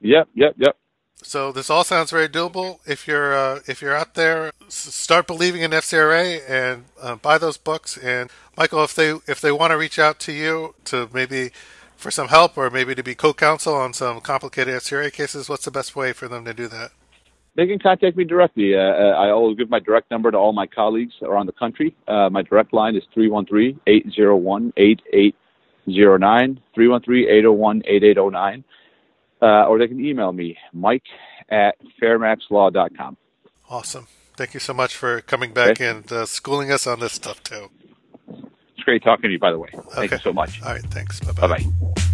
Yep, yep, yep. So this all sounds very doable. If you're uh, if you're out there, s- start believing in FCRA and uh, buy those books. And Michael, if they if they want to reach out to you to maybe for some help or maybe to be co-counsel on some complicated FCRA cases, what's the best way for them to do that? They can contact me directly. Uh, uh, I always give my direct number to all my colleagues around the country. Uh, my direct line is 313-801-8809, 313-801-8809. Uh, or they can email me, mike at fairmaxlaw.com. Awesome. Thank you so much for coming back Okay. and uh, schooling us on this stuff too. It's great talking to you, by the way. Thank Okay. you so much. All right. Thanks. Bye bye. Bye-bye.